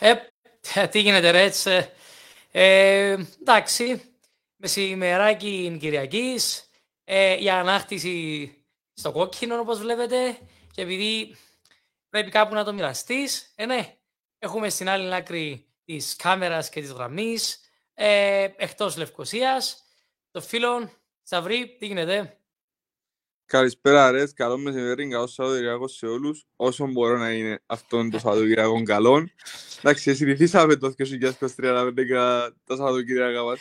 Ε, τι γίνεται Ρέτς. Ε, ε, εντάξει, μεσημεράκι Κυριακής, ε, η ανάκτηση στο κόκκινο όπως βλέπετε και επειδή πρέπει κάπου να το μοιραστείς. Ε, ναι, έχουμε στην άλλη άκρη της κάμερας και της γραμμής, ε, εκτός Λευκοσίας, το φίλο Σαβρί, τι γίνεται; Καλησπέρα ρε, καλό μεσημέρι, καλό Σαββατοκυριακό σε όλους, όσο μπορώ να είναι αυτόν το Σαββατοκυριακό καλό. Εντάξει, συνηθίσαμε το 2023 να μην τα Σαββατοκυριακά μας.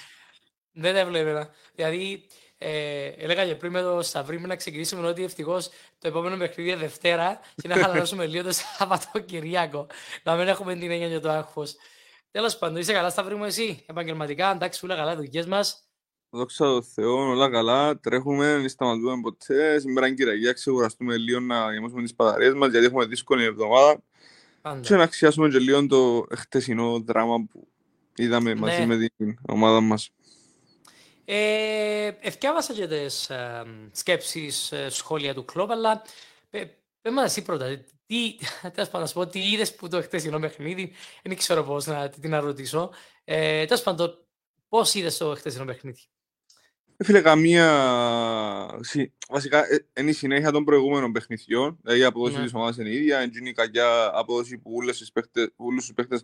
Δεν τα έβλεπα. Δηλαδή, ε, έλεγα και πριν με το Σταυρί να ξεκινήσουμε ότι ευτυχώς το επόμενο παιχνίδι είναι Δευτέρα και να χαλαρώσουμε λίγο το Σαββατοκυριακό. Να μην έχουμε την έννοια για το άγχος. Τέλος πάντων, είσαι καλά, Σταυρί μου, εσύ; Επαγγελματικά. Εντάξει, όλα καλά, δουλειές μας. Δόξα τω Θεώ, όλα καλά. Τρέχουμε, δεν σταματούμε ποτές. Σήμερα είναι Κυριακή, ξεκουραστούμε λίγο να γεμίσουμε τις παταρίες μας γιατί έχουμε δύσκολη εβδομάδα. Πάντα. Και να αξιάσουμε και λίγο το χτεσινό δράμα που είδαμε ναι. μαζί με την ομάδα μας. Ε, ευκάβασα και τις ε, σκέψεις, ε, σχόλια του κλόπ, αλλά πες μας εσύ πρώτα, τι, τέλος πάντων, να σου πω, τι είδες που το χτεσινό παιχνίδι, δεν ξέρω πώς να την να ρωτήσω. Ε, τέλος πάντων, πώς είδες το χτεσινό παιχνίδι; Ε, φίλε, καμία... Βασικά, είναι η συνέχεια των προηγούμενων παιχνιδιών. Δηλαδή, η απόδοση ναι. της ομάδας είναι η ίδια. Είναι η κακιά απόδοση που όλους τους παίχτες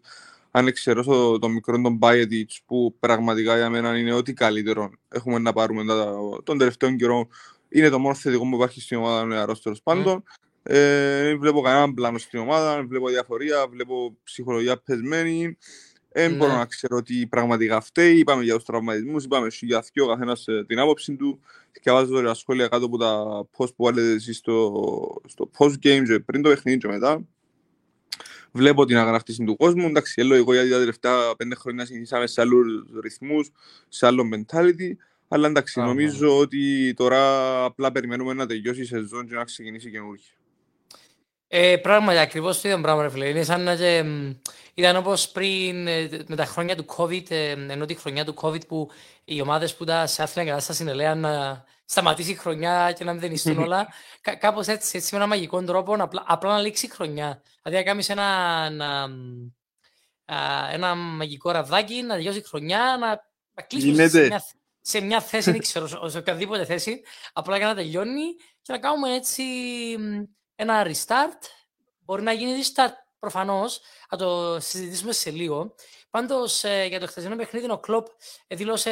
αν εξαιρώσω το μικρό τον Μπάιετιτς που πραγματικά για μένα είναι ό,τι καλύτερο έχουμε να πάρουμε τα, τον τελευταίο καιρό είναι το μόνο θετικό που υπάρχει στην ομάδα νεαρός τέλος πάντων ε, δεν βλέπω κανέναν πλάνο στην ομάδα, δεν βλέπω διαφορία, βλέπω ψυχολογία πεσμένη δεν ναι. μπορώ να ξέρω τι πραγματικά φταίει. Είπαμε για τους τραυματισμούς, είπαμε για ο καθένας ε, την άποψη του. Και βάζω τώρα σχόλια κάτω από τα post που βάλετε εσείς στο, στο post game, πριν το παιχνίδι και μετά βλέπω την αγανάκτηση του κόσμου. Εντάξει, εγώ γιατί τα τελευταία πέντε χρόνια συνηθίσαμε σε άλλους ρυθμούς, σε άλλο mentality. Αλλά εντάξει, ah, νομίζω ναι. ότι τώρα απλά περιμένουμε να τελειώσει η σεζόν και να ξεκινήσει καινούργια. Ε, πράγματι, ακριβώς το ίδιο πράγμα, ρε φίλε. Είναι σαν να. ήταν όπως πριν ε, με τα χρόνια του COVID, ε, ενώ τη χρονιά του COVID που οι ομάδες που ήταν σε άθλια κατάσταση έλεγαν να σταματήσει η χρονιά και να μην δενιστούν όλα. Κά, Κάπως έτσι, έτσι, με ένα μαγικό τρόπο, απλά, απλά να λήξει η χρονιά. Δηλαδή, να κάνεις ένα, ένα, ένα μαγικό ραβδάκι, να τελειώσει η χρονιά, να, να κλείσει σε μια, σε μια θέση, δεν ξέρω, σε οποιαδήποτε θέση, απλά για να τελειώνει και να κάνουμε έτσι ένα restart. Μπορεί να γίνει restart προφανώς, θα το συζητήσουμε σε λίγο. Πάντως ε, για το χθεσινό παιχνίδι, ο Κλοπ ε, δήλωσε,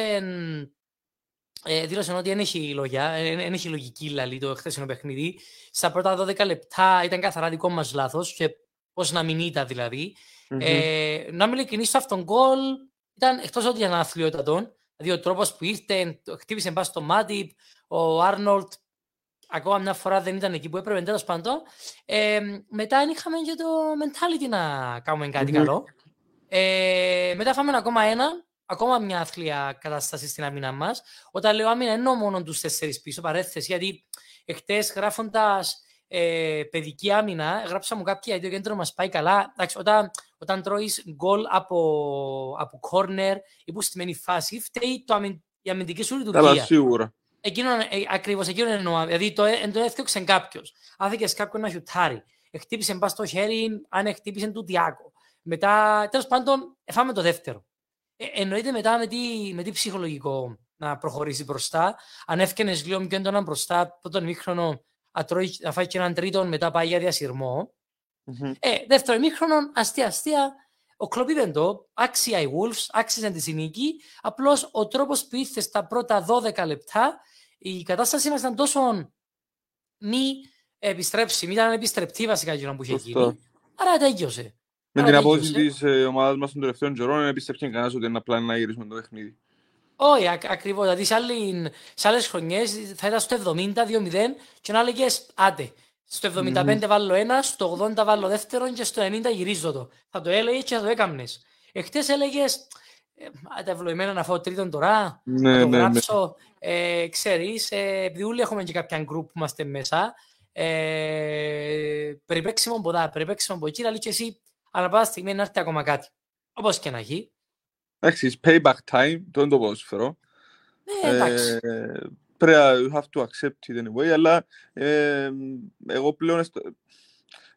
ε, δήλωσε ότι δεν έχει λόγια, δεν έχει λογική λαλή το χθεσινό παιχνίδι. Στα πρώτα 12 λεπτά ήταν καθαρά δικό μας λάθος και πώς να μην ήταν δηλαδή. Mm-hmm. Ε, να μην ειλικρινή, στο αυτόν γκολ ήταν εκτός ότι ήταν αθλειότατον. Δηλαδή ο τρόπος που ήρθε, χτύπησε μπας στο μάτι, ο Άρνολτ ακόμα μια φορά δεν ήταν εκεί που έπρεπε τέλος πάντων. Ε, μετά είχαμε και το mentality να κάνουμε κάτι mm-hmm. καλό. Ε, μετά φάμε ακόμα ένα, ακόμα μια αθλία κατάσταση στην άμυνα μας. Όταν λέω άμυνα, εννοώ μόνο τους τέσσερις πίσω, παρέθεση, γιατί εχθές γράφοντας ε, παιδική άμυνα, γράψα μου κάποια γιατί το κέντρο μας πάει καλά. Εντάξει, όταν, όταν τρώεις γκολ από, από corner ή που σημαίνει φάση, φταίει το αμυν, η αμυντική σου λειτουργία. Καλά, σίγουρα. Εκείνο, ε, ακριβώς εκείνο εννοώ. Δηλαδή το, ε, το έφτιαξε κάποιος. Άφηκες κάποιον να χιουτάρει. Χτύπησε μπας στο χέρι, αν χτύπησε του Διάκο. Μετά, τέλος πάντων, φάμε το δεύτερο. Ε, εννοείται μετά με τι, με τι ψυχολογικό να προχωρήσει μπροστά. Αν έφτιανες λίγο πιο έντονα μπροστά, από τον μήχρονο να φάει και έναν τρίτον, μετά πάει για διασυρμό. Mm-hmm. Ε, δεύτερο μήχρονο, αστεία, αστεία, ο Κλοπ είπε το, άξια οι Wolves, άξιζαν τη συνήκη, απλώς ο τρόπος που ήρθε στα πρώτα 12 λεπτά η κατάσταση μας ήταν τόσο μη επιστρέψιμη, ήταν επιστρεπτή βασικά γύρω που είχε γίνει. Άρα τέλειωσε. Με την απόδοση της ε, ομάδας μας των τελευταίων καιρών, δεν επιστρέψει κανένας ότι είναι απλά να γυρίσουμε το παιχνίδι. Όχι, ακριβώς. Δηλαδή σε, σε άλλες χρονιές θα ήταν στο 70-2-0 και να έλεγες άντε. Στο 75 mm-hmm. βάλω ένα, στο 80 βάλω δεύτερο και στο 90 γυρίζω το. Θα το έλεγες και θα το έκαμνες. Εχθές έλεγες ε, τα ευλογημένα να φάω τρίτον τώρα, ναι, να το ναι, ναι. γράψω. Ναι. Ε, ξέρεις, ε, επειδή όλοι έχουμε και κάποια γκρουπ που είμαστε μέσα, ε, περιπέξιμο από εδώ, περιπέξιμο από εκεί, αλλά και εσύ ανά πάσα στιγμή να έρθει ακόμα κάτι. Όπως και να έχει. Εντάξει, payback time, το είναι το ποδοσφαιρό. Ναι, εντάξει. Ε, πρέπει, you have to accept it anyway, αλλά ε, εγώ πλέον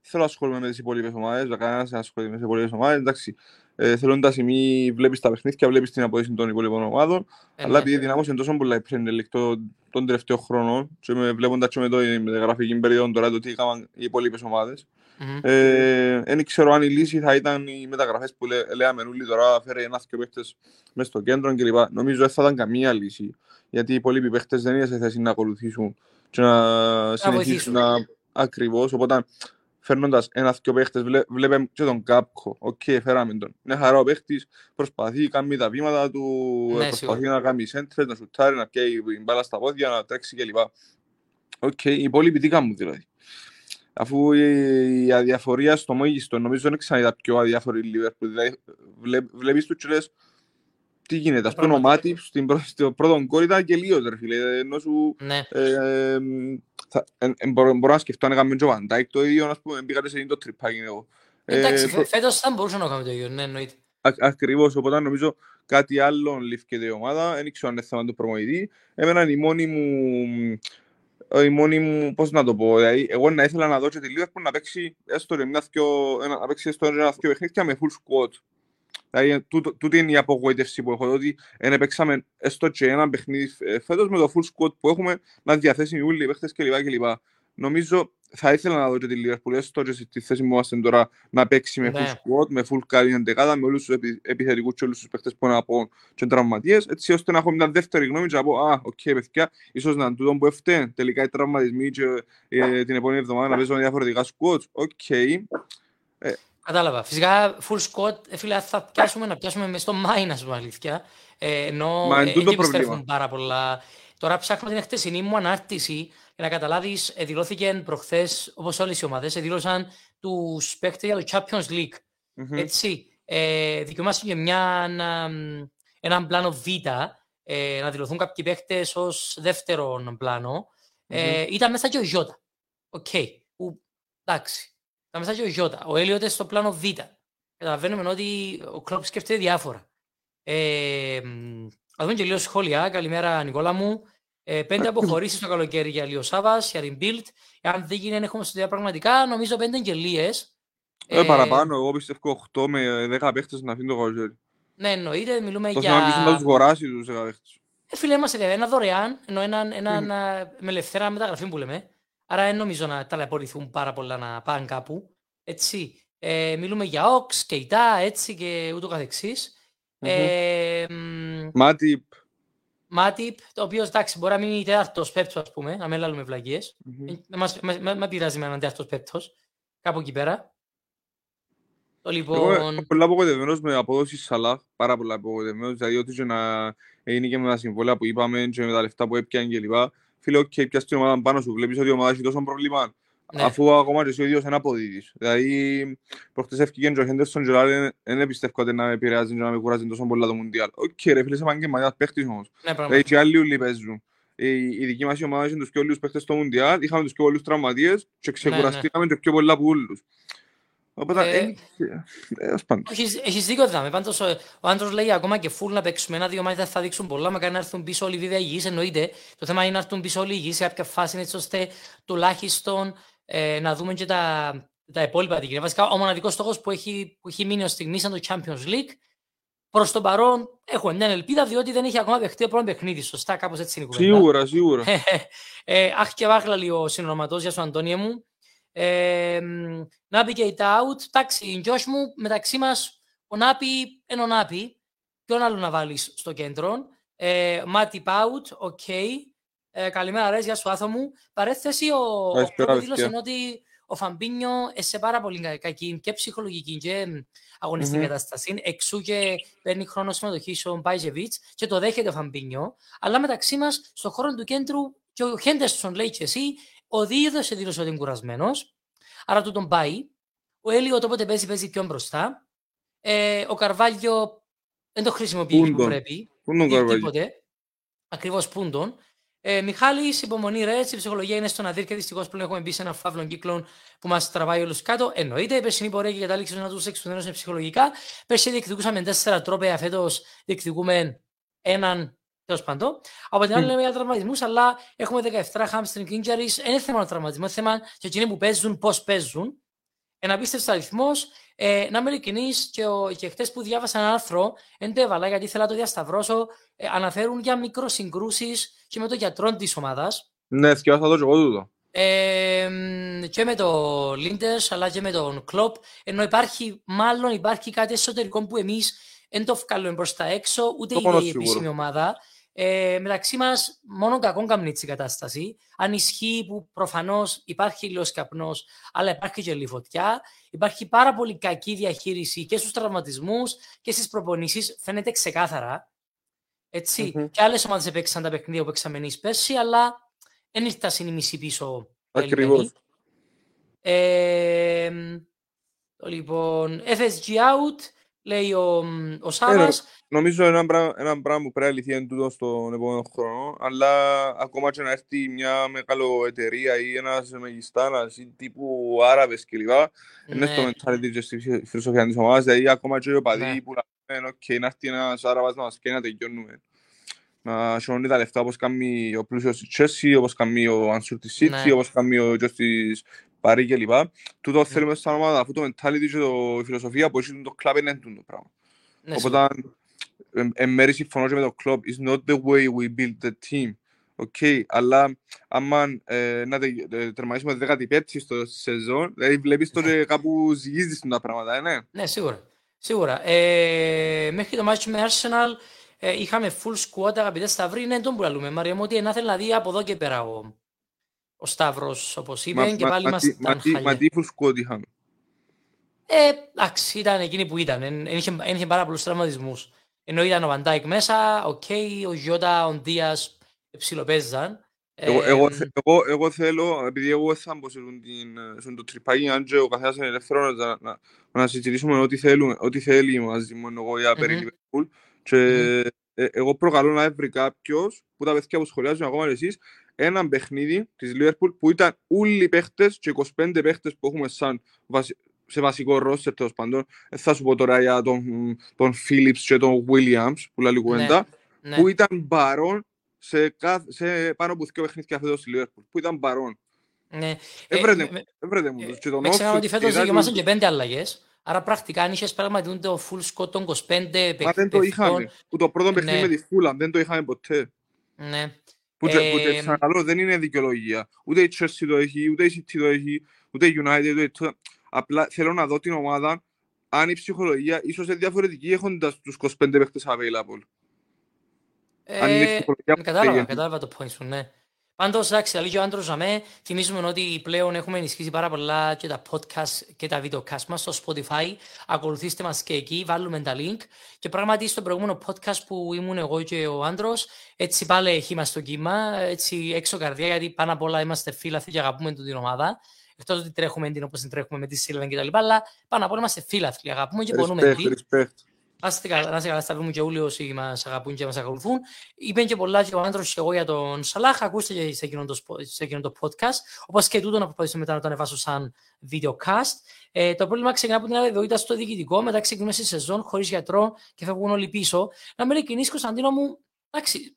θέλω να ασχολούμαι με τις υπόλοιπες ομάδες, να κανένας να ασχολείται με τις υπόλοιπες ομάδες, εντάξει, ε, θέλω τα σημεία, βλέπεις τα παιχνίδια, βλέπεις την αποδείξη των υπόλοιπων ομάδων, ε, αλλά ναι. επειδή δυνάμωσε τόσο πολλά η Premier League τον, τον τελευταίο χρόνο και με, βλέποντας και με το γραφική περίοδο τώρα το τι έκαναν οι υπόλοιπες ομάδες, δεν mm-hmm. ε, ξέρω αν η λύση θα ήταν οι μεταγραφές που λέ, λέμε όλοι τώρα, φέρε ένας και παίχτες μες στο κέντρο κλπ. Νομίζω δεν θα ήταν καμία λύση, γιατί οι υπόλοιποι παίχτες δεν είναι σε θέση να ακολουθήσουν και να συνεχίσουν να ακριβώς, οπότε φέρνοντας ένας δυο παίχτες, βλέ, βλέπε και τον Κάπκο, οκ, okay, φέραμε τον. Είναι χαρά ο παίχτης, προσπαθεί, κάνει τα βήματα του, ναι, προσπαθεί σίγουρα. να κάνει σέντρες, να σουτάρει, να πιέει μπάλα στα πόδια, να τρέξει κλπ. Οκ, okay, οι υπόλοιποι τι κάνουν δηλαδή. Αφού η αδιαφορία στο μέγιστο, νομίζω δεν ξαναείδα πιο αδιάφορη Λίβερπουλ. Δηλαδή, βλέπεις τους και λες, τι γίνεται, ας πούμε ο Μάτι στην πρώτο κόρη ήταν και λίγο, ρε φίλε, ενώ σου... Ναι. Ε, μπορώ να σκεφτώ αν έκαμε και ο Βαντάικ το ίδιο, ας πούμε, πήγατε σε το τρυπάκι εγώ. Εντάξει, φέτος θα μπορούσε να κάνουμε το ίδιο, ναι, εννοείται. Ακριβώς, οπότε νομίζω κάτι άλλο λήφκεται η ομάδα, δεν ξέρω αν είναι θέμα του προμοητή. Εμένα η μόνη μου, η μόνη μου, πώς να το πω, δηλαδή, εγώ να ήθελα να δω και τη Λίβερπουλ να παίξει έστω ένα, να παίξει έστω ένα παιχνίδια με full squad. Δηλαδή, τούτη είναι η απογοήτευση που έχω, ότι δεν παίξαμε έστω και ένα παιχνίδι φέτος με το full squad που έχουμε να διαθέσει όλοι οι παίχτες κλπ. κλπ. Νομίζω θα ήθελα να δω και τη Liverpool έστω και στη θέση που είμαστε τώρα να παίξει με full ναι. squad, με full καλή εντεκάδα, με όλους τους επιθετικούς και όλους τους παίχτες που είναι από και τραυματίες, έτσι ώστε να έχω μια δεύτερη γνώμη και να πω «Α, οκ, παιδιά, ίσως να τούτο που έφταιγε, τελικά οι τραυματισμοί και ε, την επόμενη εβδομάδα να παίζω διαφορετικά squads, OK». Ε, Κατάλαβα. Φυσικά, full squad, ε, φίλε, θα πιάσουμε να πιάσουμε μες στο μάινα σου αλήθεια. Ε, ενώ Μα, εκεί επιστρέφουν πάρα πολλά. Τώρα ψάχνω την χτεσινή μου ανάρτηση για να καταλάβεις, ε, δηλώθηκε προχθές, όπως όλες οι ομάδες, ε, δήλωσαν τους παίκτες για το Champions League. Mm-hmm. Έτσι. Ε, δικαιούμαστε για μια, ένα, έναν πλάνο Β, ε, να δηλωθούν κάποιοι παίκτες ως δεύτερον πλάνο. Ε, mm-hmm. Ήταν μέσα και ο Jota. OK. Okay. εντάξει. Τα μέσα και ο Jota. Ο Έλιοτ στο πλάνο Β. Καταλαβαίνουμε ότι ο Κλόπ σκέφτεται διάφορα. Ε, Α δούμε και λίγο σχόλια. Καλημέρα, Νικόλα μου. Ε, πέντε αποχωρήσεις το καλοκαίρι για Λίο Σάβα, για Rebuild. Αν δεν γίνει, έχουμε στο πραγματικά. Νομίζω πέντε αγγελίε. Ε, ε, παραπάνω, εγώ πιστεύω 8 με 10 παίχτες να αφήνει το καλοκαίρι. Ναι, εννοείται, μιλούμε το για. Το να τους αγοράσει τους 10 παίχτες. Ε, φίλε, είμαστε βέβαια ένα δωρεάν, ενώ έναν, έναν, mm. με ελευθερά μεταγραφή που λέμε. Άρα δεν νομίζω να ταλαιπωρηθούν πάρα πολλά να πάνε κάπου. Έτσι. Ε, μιλούμε για Ox, Κεϊτά, έτσι και ούτω καθεξής. Mm-hmm. Ε, Μάτιπ. Μάτιπ, το οποίο εντάξει μπορεί να μείνει τέταρτος πέπτος ας πούμε, να μην λαλούμε βλακείες. Mm-hmm. Δεν μας πειράζει με έναν τέταρτος πέπτος. Κάπου εκεί πέρα. Το λοιπόν... Εγώ είμαι πολλά απογοητευμένος με απόδοση Σαλάχ, πάρα πολλά απογοητευμένος, δηλαδή ότι και να είναι και με τα συμβόλαια που είπαμε και με τα λεφτά που έπιαν και λοιπά φίλε, OK, okay, πιάσεις την ομάδα πάνω σου, βλέπεις ότι η ομάδα έχει τόσο πρόβλημα, ναι. αφού ακόμα και εσύ ο ίδιος είναι αποδίδεις. Δηλαδή, προχτές εφκήκεν και ο Χέντερσον και λέει, δεν πιστεύω ότι να με επηρεάζει και να με κουράζει τόσο πολλά το Μουντιάλ. OK, okay, ρε φίλε, είσαι επαγγελματίας παίχτης όμως. Ναι, δηλαδή, και άλλοι ούλοι παίζουν. Η, η δική μας ομάδα είχε τους πιο λλίους παίχτες στο Μουντιάλ, είχαμε τους πιο όλους τραυματίες και ξεκουραστήκαμε ναι, ναι. και πιο πολλά από όλους. Οπότε, ε, ε, έχεις δίκιο δάμε. Πάντως, ο, ο Άντρος λέει ακόμα και φουλ να παίξουμε ένα-δύο μάτσια θα δείξουν πολλά. Μακάρι να έρθουν πίσω όλοι οι βέβαια υγιείς, εννοείται. Το θέμα είναι να έρθουν πίσω όλοι οι υγιείς σε κάποια φάση, έτσι ώστε τουλάχιστον ε, να δούμε και τα, τα υπόλοιπα δικαιώματα. Βασικά, ο μοναδικός στόχος που έχει, που έχει μείνει ως στιγμή σαν το Champions League, Προς τον παρόν έχουμε μια ελπίδα διότι δεν έχει ακόμα δεχτεί το πρώτο παιχνίδι. Σωστά, κάπως έτσι είναι η κουβέντα. Σίγουρα, σίγουρα. ε, αχ και βάχλα λίγο συνοματό για σου, Αντώνια μου. Ε, Navigate out. Εντάξει, Josh μου, μεταξύ μας, ο Νάπη είναι ο Νάπη. Ποιον άλλο να βάλεις στο κέντρο; Ε, Matip out, OK. Okay. Ε, καλημέρα, ρε, γεια σου, άθο μου. Παρέθεση, ο, ο δήλωσε ότι ο Φαμπίνιο σε πάρα πολύ κακή και ψυχολογική και αγωνιστική mm-hmm. κατάσταση. Εξού και παίρνει χρόνο συμμετοχή στον Μπάισετιτς και το δέχεται ο Φαμπίνιο. Αλλά μεταξύ μας, στον χώρο του κέντρου, και ο Χέντερσον λέει και εσύ, ο ίδιος εδήλωσε ότι είναι κουρασμένος. Άρα του τον πάει. Ο Έλιο όποτε παίζει, παίζει πιο μπροστά. Ε, ο Καρβάλιο δεν το χρησιμοποιεί που πρέπει. Πούντον Τίποτε. Ακριβώς πούντον. Ε, Μιχάλη, υπομονή ρε, η ψυχολογία είναι στο να δει και δυστυχώς πλέον έχουμε μπει σε ένα φαύλο κύκλο που μας τραβάει όλους κάτω. Εννοείται, η περσινή πορεία και κατάληξη να τους εξουδενώσουν ψυχολογικά. Πέρσι διεκδικούσαμε τέσσερα τρόπια, φέτος διεκδικούμε έναν Τέλος πάντων. Από την άλλη, λέμε για τραυματισμούς, αλλά έχουμε 17 hamstring injuries. Είναι θέμα τραυματισμού, θέμα και εκείνοι που παίζουν, πώς παίζουν. Ένα απίστευτος αριθμός. Ε, να είμαι ειλικρινή, και, ο, και χτες που διάβασα ένα άρθρο, δεν το έβαλα γιατί ήθελα να το διασταυρώσω. Ε, αναφέρουν για μικροσυγκρούσεις και με το γιατρό της ομάδας. Ναι, θυκιάσα το και εγώ τούτο. Ε, και με τον Λίντερ αλλά και με τον Κλοπ. Ενώ υπάρχει, μάλλον υπάρχει κάτι εσωτερικό που εμείς δεν το βγάλουμε προς τα έξω, ούτε η επίσημη ομάδα. Ε, μεταξύ μας, μόνο κακό κάνει η κατάσταση. Αν ισχύει που προφανώς υπάρχει λίγο καπνός, αλλά υπάρχει και λίγη φωτιά. Υπάρχει πάρα πολύ κακή διαχείριση και στους τραυματισμούς και στις προπονήσεις. Φαίνεται ξεκάθαρα. Έτσι. Mm-hmm. Και άλλες ομάδες έπαιξαν τα παιχνίδια που παίξαμε εμείς πέρσι, αλλά δεν ήρθαν οι μισοί πίσω. Ακριβώς. Ε, λοιπόν, FSG out, λέει ο, ο Σάβας. Νομίζω ένα πράγμα, ένα πράγμα που πρέπει να λυθεί είναι τούτο στον επόμενο χρόνο, αλλά ακόμα και να έρθει μια μεγάλη εταιρεία ή ένας μεγιστάνας ή τύπου Άραβες κλπ. Είναι στο mentality και στη φιλοσοφία της ομάδας, δηλαδή ακόμα και οι οπαδοί ναι. που λένε «ΟΚ, να έρθει ένας Άραβας να μας κάνει να τελειώνουμε». Να σιώνει τα λεφτά όπως κάνει ο πλούσιος της Chelsea, όπως κάνει ο Ansur της City, ναι. όπως κάνει ο Τζος της Παρί κλπ. Τούτο ναι. θέλουμε σαν ομάδα, αφού το mentality και η φιλοσοφία που έχει το κλαμπ είναι το πράγμα. Οπότε εν μέρει συμφωνώ και με το κλόπ, it's not the way we build the team. Okay, αλλά άμα ε, να τε, τερματίσουμε 15η στο σεζόν, δηλαδή βλέπεις τότε κάπου ζυγίζεις τα πράγματα, ε, ναι. Ναι, σίγουρα. Σίγουρα. Ε, μέχρι το ματς με Arsenal ε, είχαμε full squad, αγαπητέ Σταυρή, ναι, τούτον που λαλούμε. Μαρία μου, ότι να θέλει να δει από εδώ και πέρα ο, ο Σταύρος, όπως είπε, μα, και πάλι μα, ήμασταν χαλιά. Μα τι full squad είχαμε. Ε, εντάξει, ήταν εκείνη που ήταν. Εν είχε, είχε πάρα πολλούς τραυματισμούς. Ενώ ήταν ο Βαν Ντάικ μέσα, OK, okay, ο Γιώτα, ο Ντίας ψιλοπέζαν. Εγώ, εγώ, εγώ, εγώ θέλω, επειδή εγώ θα μπω σε το τρυπάκι, αν και ο καθένας είναι ελεύθερος να, να, να συζητήσουμε ό,τι, θέλουμε, ό,τι θέλει μαζί μου, εγώ για περί Λιβερπούλ. Και ε, εγώ προκαλώ να έβρει κάποιος που τα παιδιά που σχολιάζουν ακόμα εσείς έναν παιχνίδι της Λιβερπούλ που ήταν όλοι οι παίχτες και 25 παίχτες που έχουμε σαν σε βασικό ρόστερ τέλος πάντων. Ε, θα σου πω τώρα για τον, τον Phillips και τον Williams που λέει κουβέντα, ναι, που ναι. ήταν παρόν σε, κάθε, σε πάνω από δύο παιχνίδια φέτος στη Liverpool, που ήταν παρόν. Ναι. Έβρετε ε, μου τους. Με ξέρω ότι φέτος δικαιωμάσαν και πέντε αλλαγές. Άρα πρακτικά αν είχες πράγματι το full score των 25 παιχνίδων. Μα δεν το είχαμε. Που το πρώτο παιχνίδι ναι. με τη Fulham δεν το είχαμε ποτέ. Ναι. Που, ε, που ξαναλώ δεν είναι δικαιολογία. Ούτε η Chelsea το έχει, ούτε η City το έχει, ούτε η United, ούτε Απλά θέλω να δω την ομάδα αν η ψυχολογία ίσως είναι διαφορετική έχοντας τους 25 παίχτες available. Ε, αν είναι ψυχολογία κατάλαβα, κατάλαβα το point σου, ναι. Πάντως, εντάξει, αλήθεια, ο άντρος Ζαμέ, θυμίζουμε ότι πλέον έχουμε ενισχύσει πάρα πολλά και τα podcast και τα videocast μας στο Spotify. Ακολουθήστε μας και εκεί, βάλουμε τα link. Και πράγματι, στο προηγούμενο podcast που ήμουν εγώ και ο άντρος, έτσι πάλι έχει μας το κύμα, έτσι έξω καρδιά, γιατί πάνω απ' όλα είμαστε φίλοι και αγαπούμε την ομάδα. Εκτός ότι τρέχουμε την όπως την τρέχουμε με τη Σίλβεν και τα λοιπά, αλλά πάνω απ' όλα είμαστε φίλαθλοι, αγαπούμε και μπορούμε respect, να είστε καλά, να είστε καλά, στα βρούμε και όλοι όσοι μας αγαπούν και μας ακολουθούν. Είπε και πολλά και ο άντρο και εγώ για τον Σαλάχ. Ακούστε και σε εκείνο το, σε εκείνο το podcast. Όπως και τούτο να προσπαθήσω μετά να το ανεβάσω σαν videocast. Ε, το πρόβλημα ξεκινά από την αβεβαιότητα στο διοικητικό. Μετά ξεκινούμε στη σεζόν χωρίς γιατρό και φεύγουν όλοι πίσω. Να με ειλικρινή, Κωνσταντίνο μου, εντάξει,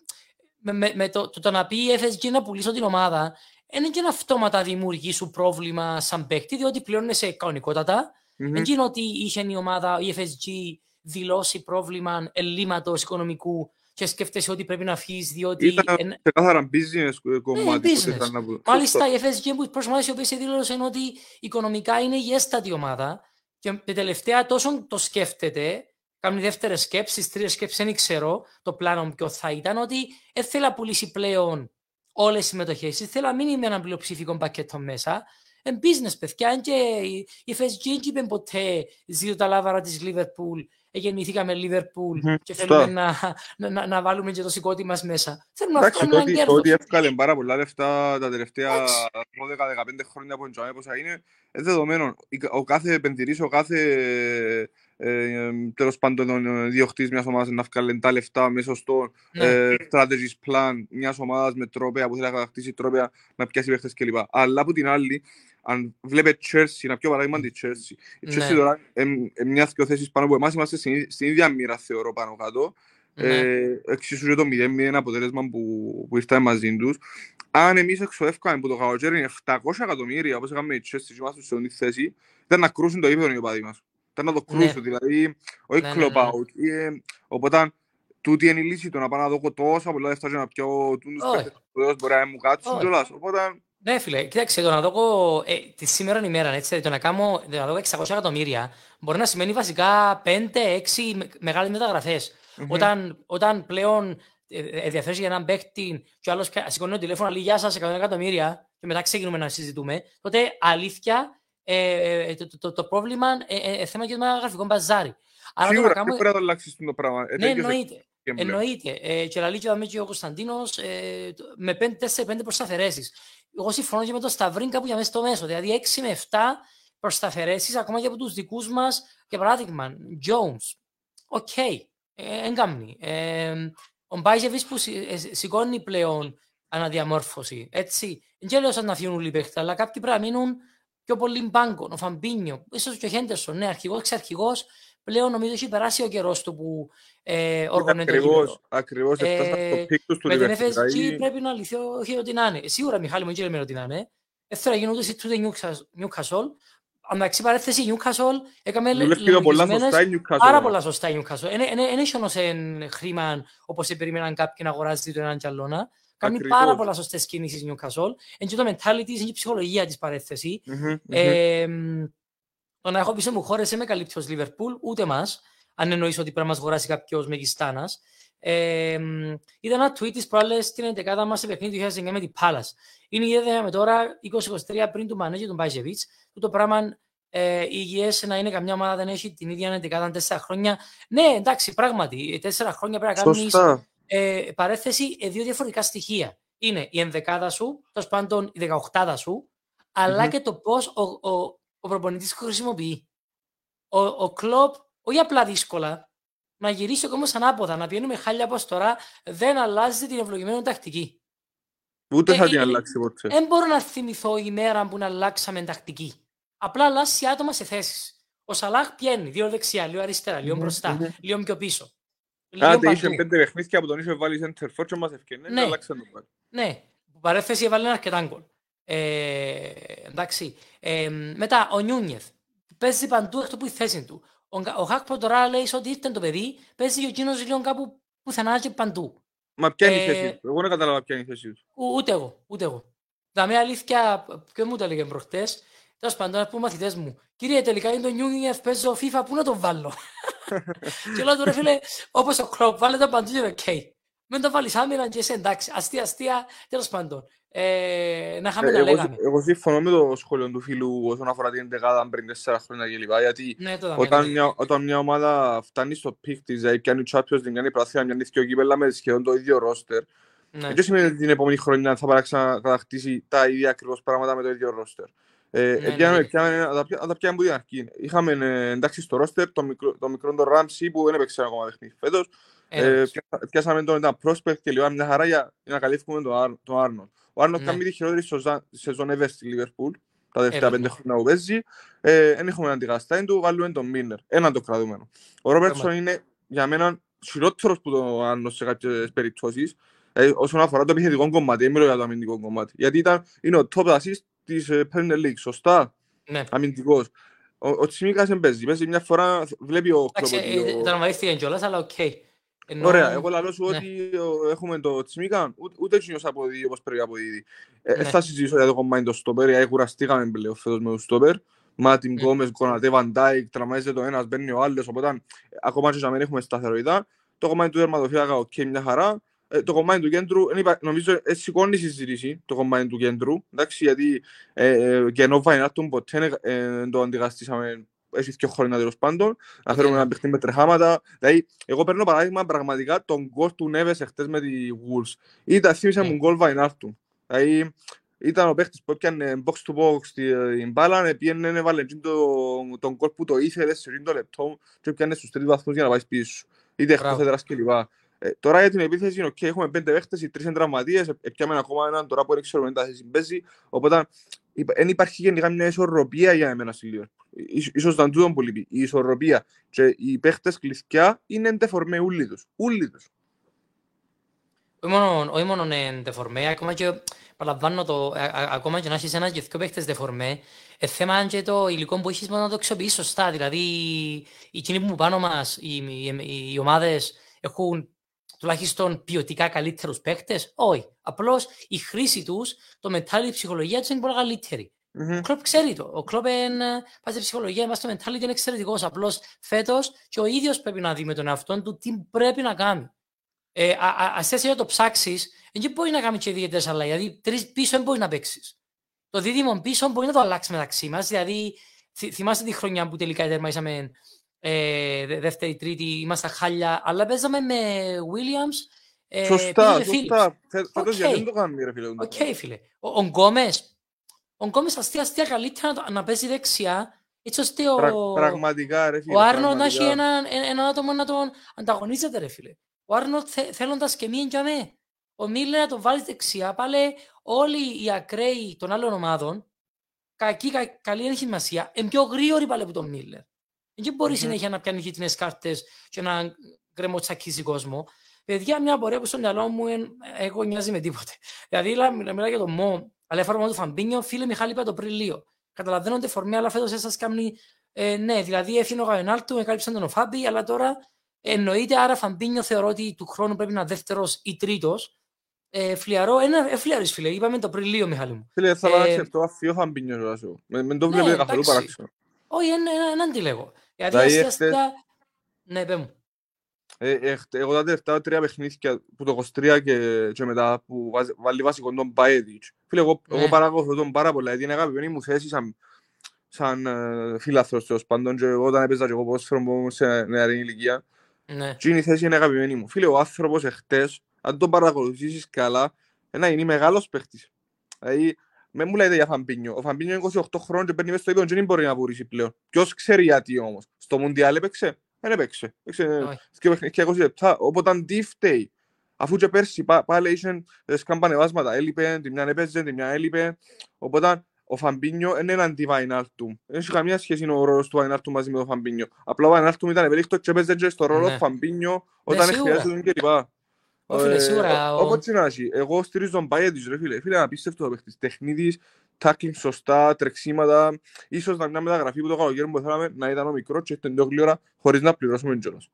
με, με, με το, το, το, να πει η FSG να πουλήσω την ομάδα είναι και ένα αυτόματα δημιουργεί σου πρόβλημα σαν παίκτη, διότι πλέον είναι σε κανονικότατα. Mm-hmm. Δεν είναι ότι είχε η ομάδα, η FSG, δηλώσει πρόβλημα ελλείμματος οικονομικού και σκέφτεσαι ότι πρέπει να φύγεις διότι... Ήταν σε κάθαρα business κομμάτι. Ε, business. Να... Μάλιστα η FSG που προσμάτισε ο οποίος δήλωσε είναι ότι οικονομικά είναι η έστατη ομάδα και τελευταία τόσο το σκέφτεται, κάνει δεύτερες σκέψεις, τρει σκέψεις, δεν ξέρω το πλάνο ποιο θα ήταν, ότι δεν θέλει να πουλήσει πλέον όλες οι συμμετοχές. Θέλω να μην είμαι ένα πλειοψηφικό πακέτο μέσα. Είναι business, παιδιά. Και η FSG δεν είπε ποτέ ζήτω τα λάβαρα της Liverpool. Γεννηθήκαμε Liverpool και θέλουμε να, να, να, βάλουμε και το σηκώτη μας μέσα. Θέλουμε να φτιάξουμε ένα κέρδος. Ότι εύκαλε πάρα πολλά λεφτά τα τελευταία 12-15 χρόνια από την πόσα είναι δεδομένο. Ο κάθε επενδυτής, ο κάθε ε, τέλος πάντων διοχτής μιας ομάδας να βγάλει τα λεφτά μέσα στο ναι. ε, strategy plan μιας ομάδας με τρόπια που θέλει να κατακτήσει τρόπια να πιάσει παίχτες κλπ. Αλλά από την άλλη, αν βλέπετε Chelsea, να πιο παράδειγμα της Chelsea. Η ναι. Chelsea τώρα είναι μιας δυο θέσεις πάνω από εμάς, είμαστε στην ίδια μοίρα θεωρώ πάνω κάτω. Ναι. Ε, εξίσου και το 0-0 αποτέλεσμα που, που ήρθαμε μαζί τους. αν εμείς εξοδεύκαμε που το καλοκαίρι 700 εκατομμύρια, όπως είχαμε οι Chelsea και είμαστε σε αυτή θέση, ήταν να κρούσουν το ύπεδο οι οπαδοί μας. Ήταν να το Ναι. κρούσουν, δηλαδή, όχι Ναι, ναι, κλοπ ναι. out. Ε, Οπότε, τούτη είναι η λύση του να πάω να δω τόσα πολλά λεφτά και να πιω τούντους Όχι. παίκτες που έως μπορεί να μου κάτσουν Όχι. κιόλας. Οπότε, Ναι, φίλε, κοίταξε, το να δω εγώ, ε, τη σήμερα ημέρα, έτσι, το να κάνω το να δω 600 εκατομμύρια μπορεί να σημαίνει βασικά 5-6 με, μεγάλες μεταγραφές. μμμ. Όταν, όταν πλέον ε, ε, ενδιαφέρεσαι για έναν παίχτη και ο άλλος κα- σηκώνει το τηλέφωνο, λέει γεια σας, 100 εκατομμύρια και μετά ξεκινούμε να συζητούμε, τότε αλήθεια ε, ε, το, το, το, το πρόβλημα ε, ε, ε, θέμα και το γραφικό μπαζάρι. Άρα το να Σίγουρα, κάνουμε... δεν μπορεί να το αλλάξεις το πράγμα. Ε, Ναι, τέτοιος εννοείται. είναι πλέον. Εννοείται. Ε, και λαλεί και ο και ο Κωνσταντίνος ε, το- με 4-5 προσθαφαιρέσεις. Εγώ συμφωνώ και με το Σταυρίν κάπου για μέσα στο μέσο. Δηλαδή 6 με 7 προσθαφαιρέσεις ακόμα και από τους δικούς μας. Για παράδειγμα, Jones. OK. Ε, Εν κάμνει. Ε, ο Μπάισετιτς που σι- ε, σηκώνει πλέον αναδιαμόρφωση. Έτσι. Δεν λέω σαν να φύγουν όλοι οι παίχτες, αλλά κάποιοι πρέπει να μείνουν πιο πολύ μπάγκο. Ο Φαμπίνιο, ίσως και ο Χέντερσον, ναι, αρχηγός, εξαρχηγός. Πλέον νομίζω έχει περάσει ο καιρός του που ε, οργανώνεται το Ακριβώς, γήπεδο. ακριβώς, έφτασαν Ε, στο peak τους του Με την Liverpool. FSG Δηλαδή, πρέπει να λυθεί όχι ότι να είναι. Σίγουρα, Μιχάλη μου, δεν λέμε ότι να είναι. Δεν θέλω να γίνουν ούτε σε τούτε Newcastle. Εντάξει, παρέθεση η Newcastle έκαμε δουλεύει το πολλά λογισμένες- σωστά η Newcastle. Πάρα όμως. πολλά σωστά η Newcastle. Δεν έχει όμως εν χρήμα όπως περίμεναν κάποιοι να αγοράζει το έναν κι άλλο. να. Κάνει Ακριβώς. πάρα πολλά σωστές κινήσεις η Newcastle. Είναι και το mentality της, είναι και η ψυχολογία της παρέθεση. Μμμ, μμμ. Ε, μ, το να έχω πίσω μου χώρες δεν με καλύπτει ως Λίβερπουλ, ούτε μας, αν εννοείς ότι πρέπει να μας αγοράσει κάποιος Μεγιστάνας. Ε, μ, είδα ένα tweet της προάλλες στην 11η μας σε παιχνίδι του 2009 με την Πάλας. Είναι η ιδέα με τώρα 20-23 πριν του Μανέ και του Μπάιζεβιτς. που το πράγμα ε, υγιές να είναι καμιά ομάδα δεν έχει την ίδια 11η τέσσερα χρόνια. Ναι, εντάξει, πράγματι, ε, τέσσερα χρόνια πρέπει να κάνεις Σωστά. ε, παρέθεση ε, δύο διαφορετικά στοιχεία. Είναι η ενδεκάδα σου, τέλος πάντων η δεκαοχτάδα σου, αλλά Μμμ. και το πώς ο, ο, ο προπονητής χρησιμοποιεί. Ο, ο κλοπ, όχι απλά δύσκολα, να γυρίσει ο κόσμο ανάποδα, να πηγαίνουμε χάλια όπως τώρα, δεν αλλάζει την ευλογημένη τακτική. Ούτε Ε, θα ε, την ε, αλλάξει ποτέ. Δεν μπορώ να θυμηθώ η μέρα που να αλλάξαμε τακτική. Απλά αλλάζει άτομα σε θέσεις. Ο Σαλάχ πιένει λίγο δεξιά, λίγο αριστερά, λίγο Μμμ, μπροστά, μμμ. λίγο πιο πίσω. Λίγο Άντε, είχε παντού. πέντε παιχνίδια που τον είχε βάλει center for και μας ευκαινέ, Ναι. αλλάξαν τον πάλι. Ναι, που παρέθεση έβαλε αρκετά γκολ. Ε, εντάξει. Ε, μετά, ο Νιούνιεθ. Παίζει παντού εκτός που η θέση του. Ο, Γκα- ο Χάκπο τώρα λέει ότι ήρθε το παιδί, παίζει και ο εκείνος λίγο κάπου πουθενά και παντού. Μα ποια είναι η Ε, θέση του; Εγώ δεν κατάλαβα ποια είναι η θέση του. Ο, ούτε εγώ, ούτε εγώ. Τα με αλήθεια, ποιο μου το έλεγε προχτές, τέλος πάντων, να πούμε μαθητές μου, κύριε, τελικά είναι το Νιούνιεθ, παίζω FIFA, πού να το βάλω; και λέω του ρε φίλε, όπως ο Κλόπ, βάλε το παντού και είναι οκ. Μην το βάλεις άμυνα και είσαι εντάξει. Αστεία, αστεία, τέλος πάντων. Ε, να είχαμε Ε, να εγώ, λέγαμε. εγώ συμφωνώ με το σχόλιο του φίλου όσον αφορά την δεκάδα πριν τέσσερα χρόνια κλπ. Γιατί Ναι, το όταν δαμε. μια, όταν μια ομάδα φτάνει στο πικ της, δηλαδή πιάνει Champions, την κάνει πράθυνα, μια νύχια κύπελα με σχεδόν το ίδιο ρόστερ, Ναι. δεν σημαίνει ότι την επόμενη χρονιά θα πάει να ξανακατακτήσει τα ίδια ακριβώς πράγματα με το ίδιο ρόστερ. Ε, Ναι, πιάμε- ναι. πιάμε- να τα πια- να τα πιάμε από την αρχή. Είχαμε ε, εντάξει στο ρόστερ το μικρό, το μικρό τον Ράμσι που δεν έπαιξε ακόμα παιχνίδι φέτος. Ε, Ένας. πιάσα- πιάσαμε τον ήταν prospect και λίγο μια χαρά για, για να καλύφουμε τον, Άρ, τον Άρνον. Ο Άρνον Ναι. κάνει τη χειρότερη σοζα- σεζόν ever στη Λίβερπουλ. Τα τελευταία Ever, πέντε ναι. χρόνια που παίζει. Ε, δεν έχουμε αντικαστά του, βάλουμε τον Μίνερ. Έναν το κρατούμενο. Ο Ρόμπερτσον Πράγματι. είναι για μένα χειρότερος που τον Άρνον σε κάποιες περιπτώσεις. Ε, όσον αφορά το επιθετικό κομμάτι, δεν μιλώ για το αμυντικό κομμάτι. Γιατί ήταν, είναι ο top assist της ε, Premier League, σωστά, Ναι. αμυντικός. Ο, ο Τσιμίκας δεν παίζει. Παίζει μια φορά, βλέπει ο Εντάξει, Κλόπ ε, ότι ο- τραυματίστηκε κιόλας, αλλά οκ. Ενώ- Ωραία, εγώ λαλώ σου ναι. ότι ο, έχουμε το Τσιμίκα, ούτε, ούτε εκείνος αποδίδει όπως πρέπει να αποδίδει. Ε, Ναι. Θα συζητήσω για το κομμάτι το στόπερ, γιατί κουραστήκαμε πλέον φέτος με το στόπερ. Μάτιπ Ναι. Γκόμες, Κονατέ, Βαν Ντάικ, τραυμάζεται το ένας, μπαίνει ο άλλος, οπότε ε, ακόμα και να μην έχουμε σταθερότητα. Το κομμάτι του τερματοφύλακα, οκ, μια χαρά. Ε, το κομμάτι του κέντρου, εν είπα- νομίζω ε, σηκώνει η συζήτηση το κομμάτι του κέντρου, εντάξει, γιατί ε, ε, και ενώ Βαϊνάλντουμ ποτέ ε, ε, το αντικαστήσαμε έχει δύο χρόνια τέλος πάντων, να Οκ, φέρουμε ναι. ένα παιχνίδι με τρεχάματα. Δηλαδή, εγώ παίρνω παράδειγμα πραγματικά τον γκολ του Νέβες εχθές με τη Wolves. Ήταν, θύμισε Ναι. μου γκολ Βαϊνάλντουμ. Δηλαδή, ήταν ο παίχτης που έπιανε box to box την μπάλα, πήγαινε, έβαλε εκείνο το- τον γκολ που το ήθελε σε εκείνο το λεπτό και έπιανε στους τρεις βαθμούς για να πάει πίσω. Είτε εκτός Μπράβο. έδρας κλπ. Ε, τώρα για την επίθεση, okay, έχουμε πέντε παίχτες, οι τρεις είναι τραυματίες, ε, έπιαμε ακόμα έναν τώρα που δεν ξέρουμε αν τα θέση παίζει, οπότε δεν υπάρχει γενικά μια ισορροπία για εμένα στη Liverpool. Ίσ- Ίσως ήταν τούτο που λείπει. Η ισορροπία και οι παίχτες κλειθκιά είναι εντεφορμέ ούλοι τους. Ούλοι τους. Όχι μόνο, όχι μόνο είναι ντεφορμέ, ακόμα και παραλαμβάνω το, α, α, ακόμα και να έχεις ένας και δύο παίχτες δεφορμέ, ε, θέμα και το υλικό που έχεις να το αξιοποιείς σωστά. Δηλαδή, οι κοινοί που μου πάνω μας, οι, οι, οι, οι ομάδες έχουν τουλάχιστον ποιοτικά καλύτερους παίχτες; Όχι. Απλώς η χρήση τους, το mentality, η ψυχολογία τους είναι πολύ καλύτερη. Mm-hmm. Ο Κλοπ ξέρει το. Ο Κλοπ είναι πάει στη ψυχολογία, μα το mentality είναι εξαιρετικός. Απλώς φέτος και ο ίδιος πρέπει να δει με τον εαυτό του τι πρέπει να κάνει. Ε, Α να το ψάξεις, δεν μπορεί να κάνει και ιδιαίτερες αλλαγές. Δηλαδή, τρεις πίσω δεν μπορεί να παίξεις. Το δίδυμο πίσω μπορεί να το αλλάξει μεταξύ μας. Δηλαδή, θυμάστε τη χρονιά που τελικά τερμάσαμε ε, δεύτερη, τρίτη, ήμασταν χάλια, αλλά παίζαμε με Williams. Ε, σωστά, σωστά. Φέτος γιατί δεν το κάνουμε, ρε φίλε. Οκ, φίλε. Ο Γκόμες, ο Γκόμες αστεία αστεία καλύτερα να, να παίζει δεξιά, έτσι ώστε ο... Πραγματικά, ρε φίλε. Ο Άρνο να έχει ένα, ένα άτομο να τον ανταγωνίζεται, ρε φίλε. Ο Άρνο θε, θέλοντας και μία για μέ. Ο Μίλνερ να τον βάλει δεξιά, πάλι όλοι οι ακραίοι των άλλων ομάδων, κακή, κα, καλή έχει σημασία, είναι πιο γρήγοροι πάλι από τον Μίλνερ. Δεν μπορεί mm-hmm. συνέχεια να πιάνει γειτονέ κάρτες και να γκρεμοτσακίζει κόσμο. Παιδιά, μια πορεία που στο μυαλό μου είναι, εγώ νοιάζει με τίποτε. Δηλαδή, μιλάω για το Μο, αλλά εφάρμομα του Φαμπίνιο, φίλε Μιχάλη είπε το πριν λίγο. Καταλαβαίνω τη φορμή, αλλά φέτος σα κάνει. Ε, ναι, δηλαδή έφυγε ο Γαϊνάλτου, εκάλυψαν τον Οφάμπι, αλλά τώρα εννοείται, άρα Φαμπίνιο θεωρώ ότι του χρόνου πρέπει να είναι δεύτερος ή τρίτος. Ε, φλιαρό, ένα ε, φλιαρό φίλε, είπαμε το πριν λίγο, Μιχάλη μου. Φίλε, θα ε, να το αφιό Φαμπίνιο, με το βλέπει ναι, καθόλου παράξενο. Όχι, έναν αντιλέγω. Δηλαδή, αστεία... Ναι, πέ μου. Ε, ε, εγώ τα τελευταία τρία παιχνίδια που το 23 και, και μετά που βάλει βασικό τον Μπαέδιτς. Φίλε, εγώ, ναι. εγώ παρακολουθώ τον πάρα πολλά, γιατί είναι αγαπημένη μου θέση σαν, σαν uh, φίλαθρος τέλος πάντων και εγώ όταν έπαιζα και εγώ πόσφαιρο που σε νεαρή ηλικία. Ναι. Και είναι η θέση είναι αγαπημένη μου. Φίλε, ο άνθρωπος εχθές, αν τον παρακολουθήσεις καλά, να είναι μεγάλος παίχτης. Δηλαδή, με μου λέτε για Φαμπίνιο. Ο Φαμπίνιο είναι 28 χρόνια και παίρνει μέσα στο ίδιο και δεν μπορεί να βουρήσει πλέον. Ποιος ξέρει γιατί όμως. Στο Μουντιάλ έπαιξε; Δεν έπαιξε. Έπαιξε και 20 λεπτά. Οπότε τι φταίει. Αφού και πέρσι πάλι είχε σκαμπανεβάσματα. Έλειπε, τη μια έπαιζε, τη μια έλειπε. Οπότε ο Φαμπίνιο είναι ένα αντι-Βαϊνάλτουμ. Δεν έχει καμία σχέση ο ρόλος του Βαϊνάλτουμ μαζί με τον Φαμπίνιο. Απλά ο Βαϊνάλτουμ ήταν ευέλικτο και έπαιζε και στο ρόλο του ναι. Φαμπίνιο όταν ναι, χρειάζεται και λοιπά. Φίλε, σίγουρα... Όπως να έχει, εγώ στηρίζω τον Παγέτης, ρε φίλε. Φίλε, απίστευτο το παίχτης. Τεχνίδης, τάκλινγκ σωστά, τρεξίματα. Ίσως να μια μεταγραφή που το καλοκαίρι που θέλαμε να ήταν ο μικρός και ήταν δύο ώρα χωρίς να πληρώσουμε εντζόλος.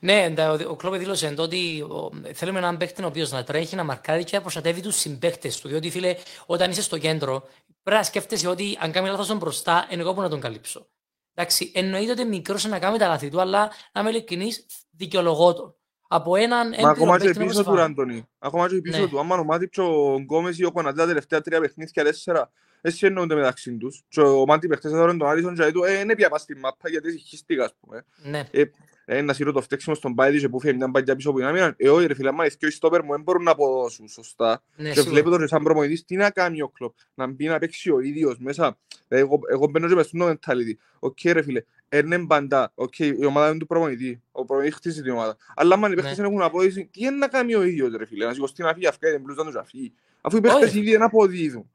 Ναι, ο Κλόπ δήλωσε ότι θέλουμε έναν παίχτη ο οποίος να τρέχει, να μαρκάρει και να προστατεύει τους συμπαίχτες του. Διότι, φίλε, όταν είσαι στο κέντρο, πρέπει να σκέφτεσαι ότι αν κάνει λάθος τον μπροστά, είναι εγώ που να τον καλύψω. Εντάξει, εννοείται ότι μικρός να κάνει τα λάθη του, αλλά να είμαι ειλικρινής, δικαιολογώ τον από έναν Μα ακόμα και πίσω του, Αντώνη. Ακόμα και πίσω ναι. του. Άμα ο Μάτιπ ο Γκόμες ή ο Κονατζά τελευταία τρία παιχνίδια τέσσερα, έτσι εννοούνται μεταξύ τους. Και ο Μάτιπ εχθές εδώ τον Άρισον και του, ε, είναι πια πας στη μάπα γιατί συγχύστηκα, ας πούμε. Ναι. Ε, ε, να σύρω το φταίξιμο στον Πάιδη και που φύγει μια παγιά πίσω από την άμυνα. Ε, όχι ρε φίλε, άμα και οι στόπερ μου δεν μπορούν να αποδώσουν σωστά. Ναι, και βλέπω τον σαν προμονητής τι να κάνει ο κλοπ. Να μπει να παίξει ο ίδιος μέσα. Ε, εγώ, εγώ μπαίνω και μες στο mentality. Οκ okay, ρε φίλε, είναι μπαντά. Οκ, η ομάδα είναι του προπονητή. Ο προπονητής χτίζει την ομάδα. Αλλά αν οι παίχτες δεν έχουν απόδειξη, τι είναι να κάνει ο ίδιος ρε φίλε. Να σηκωστεί να φύγει αυκά, δεν πλούζα να φύγει. Αφού οι παίχτες ήδη δεν αποδίδουν.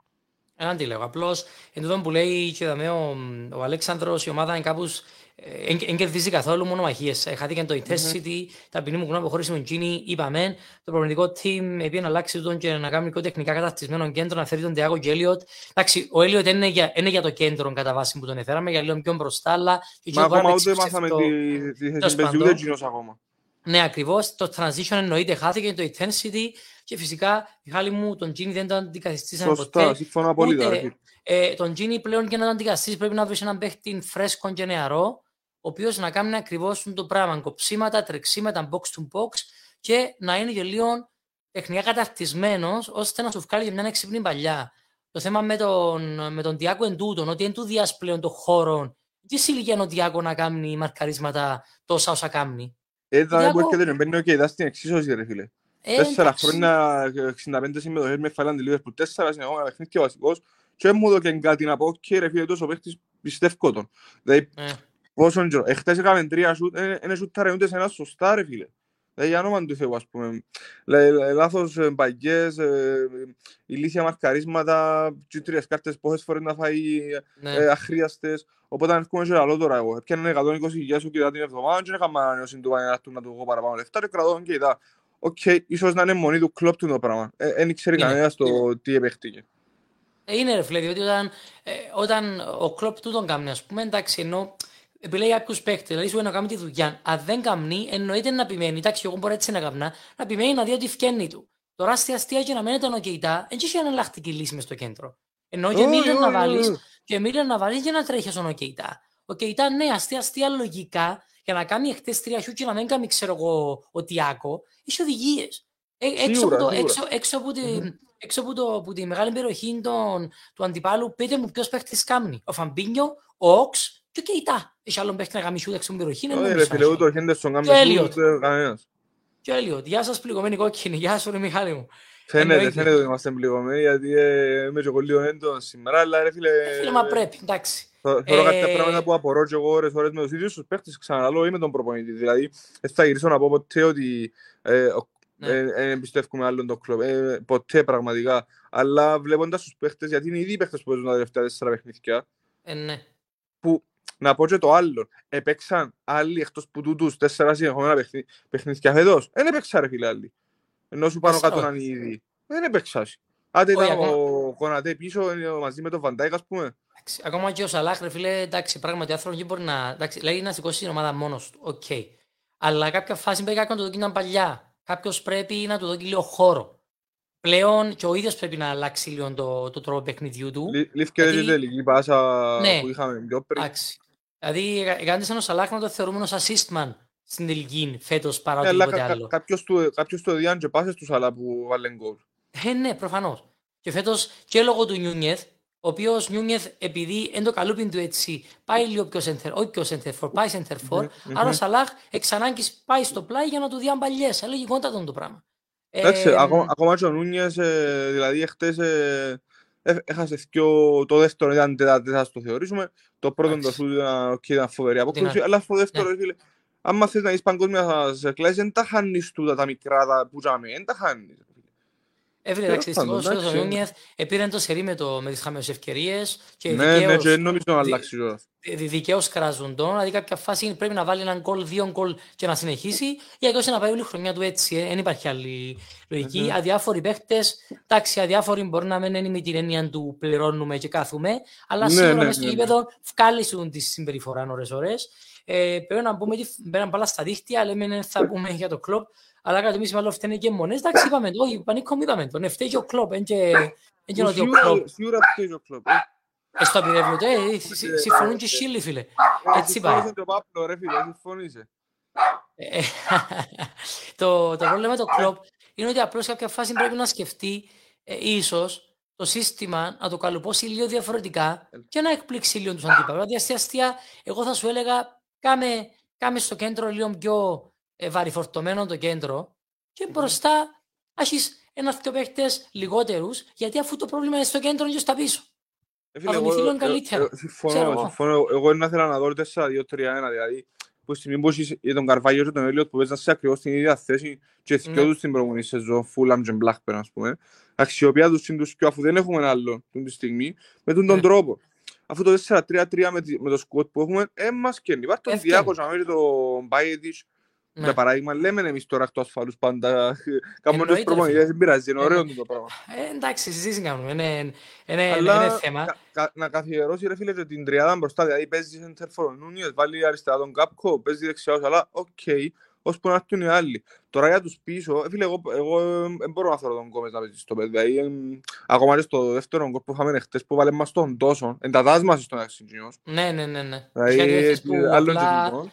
Έναν τι λέγω. Απλώς, εν τούτον που λέει και ο, ο Αλέξανδρος, η ομάδα είναι κάπως δεν κερδίζει καθόλου μονομαχίες. Χάθηκε το intensity, ταπεινή μου γνώμη χωρίς Τζίνι, είπαμε. Το προπονητικό team επειδή να αλλάξει τον και να κάνει πιο τεχνικά καταρτισμένο κέντρο, να φέρει τον Τιάγο και Έλιοτ. Εντάξει, ο Έλιοτ είναι για, είναι για το κέντρο κατά βάση που τον έφεραμε, για λίγο πιο μπροστά, αλλά... Μα ακόμα ούτε μάθαμε τη θέση παίζει ούτε Τζίνος ακόμα. Ναι, ακριβώς. Το transition εννοείται χάθηκε, το intensity και φυσικά, Μιχάλη μου, τον Τζίνι δεν τον αντικαθιστήσαμε ποτέ. Σωστά, συμφωνώ απολύτως. Ε, τον Τζίνι πλέον και να τον αντικαθιστήσει πρέπει να βρει έναν παίχτη φρέσκο και νεαρό, ο οποίος να κάνει ακριβώς το πράγμα. Κοψίματα, τρεξίματα, box to box και να είναι και λίγο τεχνικά καταρτισμένος ώστε να σου βγάλει μια έξυπνη παλιά. Το θέμα με τον, με τον Διάκο εν τούτον, ότι εν του πλέον των χώρων, τι ηλικία ο Διάκο να κάνει μαρκαρίσματα τόσα όσα κάνει; Έτσι δεν μπορεί και δεν μπαίνει και δά στην εξίσωση ρε φίλε. Ε, τέσσερα χρόνια, 65 συμμετοχές με φαλάντη λίγες που τέσσερα συνεχόμενα παιχνίδια βασικός και μου έδωκε κάτι να πω και ρε φίλε τόσο παίχτης πιστεύω τον. Δηλαδή ε. Πόσο καιρό. Εχθές έκαμε τρία σούτ, είναι σούταρε ούτε σε ένας σωστά ρε φίλε. Δηλαδή για όνομα του Θεού ας πούμε. Λάθος μπαγκές, ηλίθια μαρκαρίσματα, και τρεις κάρτες πόσες φορές να φάει αχρίαστες. Οπότε αν έρχομαι και λαλό τώρα εγώ. Έπιανε 120 χιλιάς σου κοιτά την εβδομάδα και έκανα ανανεώσιν του Παναγιάτου να του έχω παραπάνω λεφτά και κρατώ και κοιτά. Οκ, okay, ίσως να είναι μονή του κλόπ του το πράγμα. Δεν ε, ξέρει κανένας το τι επέχτηκε. Είναι ρε φίλε, διότι όταν, ε, όταν ο κλόπ του τον κάνει, ας πούμε, εντάξει, ενώ επιλέγει κάποιους παίκτες, δηλαδή σου να κάνει τη δουλειά. Αν δεν κάνει, εννοείται να επιμένει, εντάξει, εγώ μπορώ έτσι να κάνω, να επιμένει να δει ότι φκένει του. Τώρα στη αστεία και να μένει τον οκεϊτά, δεν έχει εναλλακτική λύση μες στο κέντρο. Ενώ και μίλια να βάλεις, και μίλια να βάλεις για να τρέχει στον οκεϊτά. Ο Κεϊτά, ναι, αστεία, αστεία λογικά, για να κάνει εχθές τρία χιού και να μην κάνει, ξέρω εγώ, ο Τιάκο, έχει οδηγίες. Ε, έξω, από το, έξω, έξω, από τη, mm-hmm. έξω από, το, από τη μεγάλη περιοχή των, του αντιπάλου, πείτε μου ποιος παίχτης κάνει. Ο Φαμπίνιο, ο Όξ και ο Κεϊτά. Έχει άλλον παίχτη να κάνει σιούτ έξω από την περιοχή. Όχι ρε φίλε, ούτε ο Χέντερσον κάνει σιούτ κανένας. Και ο Έλιοτ. Γεια σας πληγωμένοι κόκκινοι. Γεια σου ρε Μιχάλη μου. Φαίνεται, φαίνεται ότι είμαστε πληγωμένοι γιατί ε, είμαι και εγώ λίγο έντονο σήμερα, αλλά ρε φίλε... Ε, φίλε, μα πρέπει, εντάξει. Θέλω κάποια ε, πράγματα που απορώ και εγώ ώρες ώρες με τους ίδιους τους παίχτες, ξαναλώ, είμαι τον προπονητή. Δηλαδή, δεν θα γυρίσω να πω ποτέ ότι ναι. πιστεύουμε άλλον το κλόπ. Ποτέ πραγματικά. Αλλά βλέποντας τους παίχτες, γιατί είναι ήδη οι παίχτες που παίζουν τα τελευταία τέσσερα παιχνίδια, ναι. που να πω και το άλλο. Επέξαν άλλοι εκτός που τούτους τέσσερα συνεχόμενα παιχνίδια φέτος. Δεν έπαιξαν ρε φίλε άλλοι. Ενώ σου πάνω κάτω να είναι ήδη. Δεν έπαιξας. Άντε ήταν ο Κονατέ πίσω μαζί με τον Βαντάικ ας πούμε. Ακόμα και ο Σαλάχ, ρε φίλε, εντάξει, πράγματι ο άνθρωπος μπορεί να, εντάξει, λέει να σηκώσει την ομάδα μόνος του, οκ. Okay. Αλλά κάποια φάση πρέπει να το δοκίναν παλιά. Κάποιος πρέπει να του δώσει λίγο χώρο. Πλέον και ο ίδιος πρέπει να αλλάξει λίγο το, το τρόπο παιχνιδιού του. Λήφθηκε δηλαδή, τελική πάσα ναι. που είχαμε πιο πριν. Εντάξει. Δηλαδή, κάντε σαν ο Σαλάχ να το θεωρούμε ως assistman στην τελική φέτος παρά ε, οτιδήποτε κα, άλλο. Κάποιος του, κάποιος του έδιαν και πάσες του Σαλά που βάλε γκολ. Ε, ναι, προφανώς. Και φέτος και λόγω του Νιούνιεθ, ο οποίος Νιούνιεθ επειδή εν το καλούπιν του έτσι πάει λίγο πιο center, όχι πιο center for, πάει center for, mm-hmm. άρα ο Σαλάχ εξ ανάγκης πάει στο πλάι για να του διάν παλιές. Έλεγε κόντα το πράγμα. Εντάξει, ε, ακόμα, ακόμα και ο Νούνιες, ε, δηλαδή εχθές ε, έχασε το δεύτερο ήταν τετάρτη, το θεωρήσουμε, το πρώτο το σου ήταν φοβερή απόκριση, αλλά στο δεύτερο, ναι. φίλε, αν θες να είσαι παγκόσμια σε κλάσεις, δεν τα χάνεις τούτα τα μικρά που τζάμε, δεν τα χάνεις. Έφυγε εντάξει, δυστυχώς ο Ζωνιούμιαθ επήραν το σερί με, το, με τις χαμηλές ευκαιρίες και ναι, ναι, και νομίζω να αλλάξει τώρα. Δικαίως κράζουν τον, δηλαδή κάποια φάση πρέπει να βάλει έναν γκολ, δύο γκολ και να συνεχίσει ή αλλιώς να πάει όλη η χρονιά του έτσι, δεν υπάρχει άλλη λογική. Mm-hmm. Αδιάφοροι παίχτες, εντάξει, αδιάφοροι μπορεί να μένουν με την έννοια του πληρώνουμε και κάθουμε, αλλά ναι, σίγουρα ναι, μέσα στο γήπεδο βγάλουν τη συμπεριφορά ώρες-ώρες. Ε, πρέπει να πούμε, πέραν πάλι στα δίχτυα, λέμε θα πούμε για το κλόπ, αλλά κατά εμείς μάλλον φταίνε και μόνες. Εντάξει, είπαμε το, όχι, πανίκο είπαμε το. Ναι, φταίει και ο κλόπ, εν και ότι ο κλόπ. Σίγουρα φταίει ο κλόπ. Ε, στο απειρεύονται, ε, συμφωνούν και σύλλοι, φίλε. Έτσι πάει. Συμφωνήσε το Πάπλο, ρε φίλε, συμφωνήσε. Το πρόβλημα με το κλόπ είναι ότι απλώς κάποια φάση πρέπει να σκεφτεί ίσως το σύστημα να το καλουπώσει λίγο διαφορετικά και να εκπλήξει λίγο τους αντίπαλους. Δηλαδή, αστεία, εγώ θα σου έλεγα, κάμε, κάμε στο κέντρο λίγο πιο ε, βαρυφορτωμένο το κέντρο και μπροστά έχεις ένα-δύο παίχτε λιγότερους, γιατί αφού το πρόβλημα είναι στο κέντρο και στα πίσω. Ε, φίλε, εγώ, εγώ, καλύτερα. Ε, συμφωνώ, συμφωνώ. Εγώ δεν ήθελα να δω 4-2-3-1, δηλαδή που στιγμή που είσαι για τον Καρβάγιο και τον Έλιοτ που παίζαν σε ακριβώς την ίδια θέση και δυο ναι. τους στην προηγούμενη σεζόν, Φούλαμ και Μπλάχπερ, ας πούμε, αξιοποιία τους είναι τους και αφού δεν έχουμε άλλο την στιγμή, με τον, τον ναι. τρόπο. Αφού το 4-3-3 με, με το σκοτ που έχουμε, ε, μας καίνει. Υπάρχει τον Διάκο, να το Μπάιετης, ναι. Για παράδειγμα, λέμε εμείς τώρα εκτός φάλους πάντα, κάνουμε τους προμονητές, δεν πειράζει, είναι ωραίο το πράγμα. Ε, εντάξει, συζήτηση κάνουμε, είναι, είναι, είναι θέμα. Κα, κα, να καθιερώσει ρε φίλε την τριάδα μπροστά, δηλαδή παίζεις center for Νούνιες, βάλει αριστερά τον Κάπκο, παίζεις δεξιά αλλά οκ, okay, ώσπου να έρθουν οι άλλοι. Τώρα για τους πίσω, ε, φίλε, εγώ, εγώ δεν μπορώ να θέλω τον Κόμες να παίζει στο παιδί, δηλαδή, ακόμα και στο δεύτερο γκολ που είχαμε χτες που βάλε μας τον τόσο, εντατάς μας στον αξιντζινιός. Ναι, ναι, ναι, ναι. Δηλαδή, άλλον και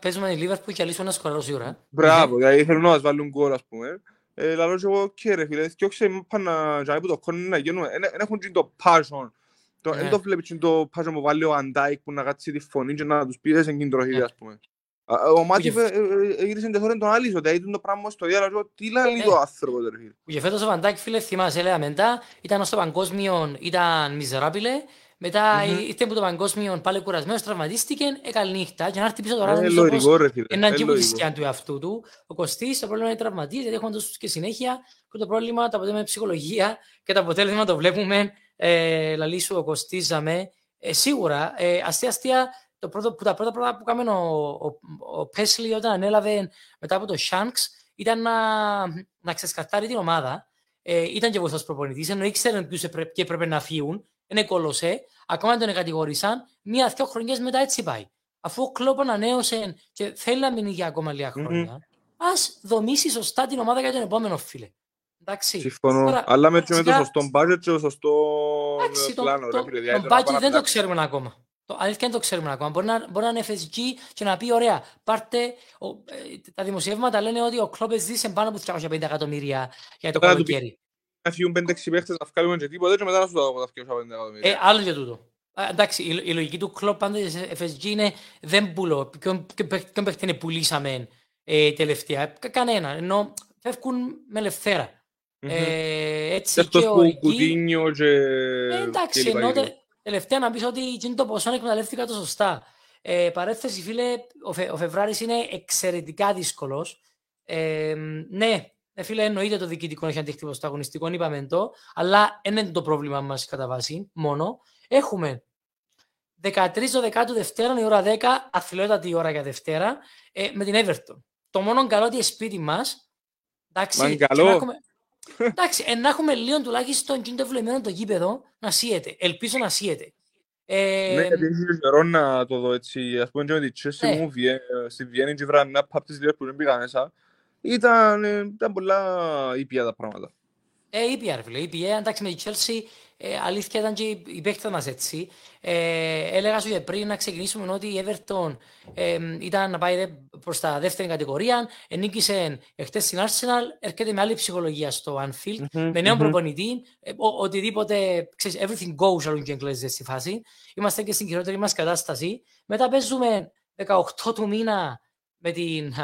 Παίζουμε η Λίβερπουλ και αλήσουν ένα σκοράρω σίγουρα. Μπράβο, δηλαδή θέλουν να μας βάλουν γκολ ας πούμε. Ε, λαλώ και εγώ και ρε φίλε, και όχι πάνε να που το κόνουν να γίνουν, δεν έχουν το passion. Δεν ναι. το βλέπεις το passion που βάλει ο Αντάικ που να κάτσει τη φωνή και να τους πήρες εν κινητροχίδι ναι. ας πούμε. Ο Μάτιεφ ε, ε, γύρισε τεχόρεν τον Άλισο, δηλαδή ήταν το πράγμα στο διάλογο, τι λέει το άνθρωπο ρε φίλε. Και φέτος ο Βαντάκ φίλε θυμάσαι, λέγαμε μετά, ήταν στο παγκόσμιο, ήταν μιζεράπηλε, μετά mm-hmm. ήρθε από το παγκόσμιο πάλι κουρασμένος, τραυματίστηκε, έκανε νύχτα και να έρθει πίσω τώρα ε, λογικό, ρε, φίλε. έναν κύβο της σκιάν του εαυτού του. Ο Κωστής, το πρόβλημα είναι τραυματίες, γιατί έχουμε τόσο και συνέχεια και το πρόβλημα, το αποτέλεσμα είναι ψυχολογία και το αποτέλεσμα το βλέπουμε, ε, λαλή σου ο Κωστής Ζαμέ. Ε, σίγουρα, ε, αστεία αστεία, το πρώτο, που τα πρώτα πράγματα που κάμε ο, ο, ο Πέσλι όταν ανέλαβε μετά από το Shanks ήταν να, να ξεσκαρτάρει την ομάδα. Ε, ήταν και βοηθός προπονητής, ενώ ήξερε ποιους έπρεπε, έπρεπε να φύγουν, είναι κολοσσέ, ακόμα τον κατηγορήσαν, μία-δυο χρονιές μετά έτσι πάει. Αφού ο Κλόπ ανανέωσε και θέλει να μείνει για ακόμα λίγα χρόνια, mm-hmm. ας δομήσει σωστά την ομάδα για τον επόμενο φίλε. Εντάξει. Συμφωνώ. Τώρα, Αλλά με, φυσικά... με το σωστό budget και το σωστό Εντάξει, πλάνο. Το, το, το, το budget δεν το ξέρουμε ακόμα. Το αλήθεια δεν το ξέρουμε ακόμα. Μπορεί να, μπορεί να είναι FSG και να πει: Ωραία, πάρτε. Ο, ε, τα δημοσιεύματα λένε ότι ο Κλόπε ζήσε πάνω από 350 εκατομμύρια για το καλοκαίρι. Να φύγουν 5-6 παίχτες να βγάλουμε και τίποτα και μετά να σου δώσω τα 250 εκατομμύρια. Ε, άλλο για τούτο. εντάξει, η, η, λογική του Κλόπ πάντα σε FSG είναι δεν πουλώ. Ποιον παίχτη είναι πουλήσαμε ε, τελευταία; Κανένα. Ενώ φεύγουν με ελευθέρα. Ε, έτσι και ο εκεί... Και... Ε, εντάξει, ενώ τελευταία να πεις ότι είναι το ποσό εκμεταλλεύτηκα το σωστά. Ε, παρέθεση, φίλε, ο, Φε, ο Φεβράρης είναι εξαιρετικά δύσκολος. Ε, ναι, ε, φίλε, εννοείται το διοικητικό έχει αντίκτυπο στο αγωνιστικό, είπαμε το, αλλά δεν είναι το πρόβλημα μας κατά βάση, μόνο. Έχουμε 13 Δεκάτου Δευτέρα, η ώρα 10, αθλειότατη ώρα για Δευτέρα, ε, με την Everton. Το μόνο καλό ότι σπίτι μας, εντάξει, καλό. Έχουμε, Εντάξει, ε, να έχουμε λίγο τουλάχιστον και το βλεμμένο το γήπεδο να σύεται. Ελπίζω να σύεται. Ε, ναι, γιατί έχει καιρό να το δω έτσι. Ας πούμε και με τη Chelsea ναι. μου στη Βιέννη και βράδυ να πάω τις που δεν πήγα μέσα. Ήταν, ε, ήταν πολλά ήπια τα πράγματα. Ε, ήπια ρε φίλε, ήπια. Εντάξει με τη Chelsea ε, αλήθεια ήταν και οι παίκτες μας έτσι. Ε, έλεγα σου και πριν να ξεκινήσουμε ότι η Everton ε, ήταν να πάει προς τα δεύτερη κατηγορία, ενίκησε εχθές στην Arsenal, έρχεται με άλλη ψυχολογία στο Anfield, mm-hmm, με νέο mm-hmm. προπονητή, ε, ο, οτιδήποτε, ξέρεις, everything goes, αλλού και εγγλέζες στη φάση. Είμαστε και στην χειρότερη μας κατάσταση. Μετά παίζουμε 18 του μήνα με την,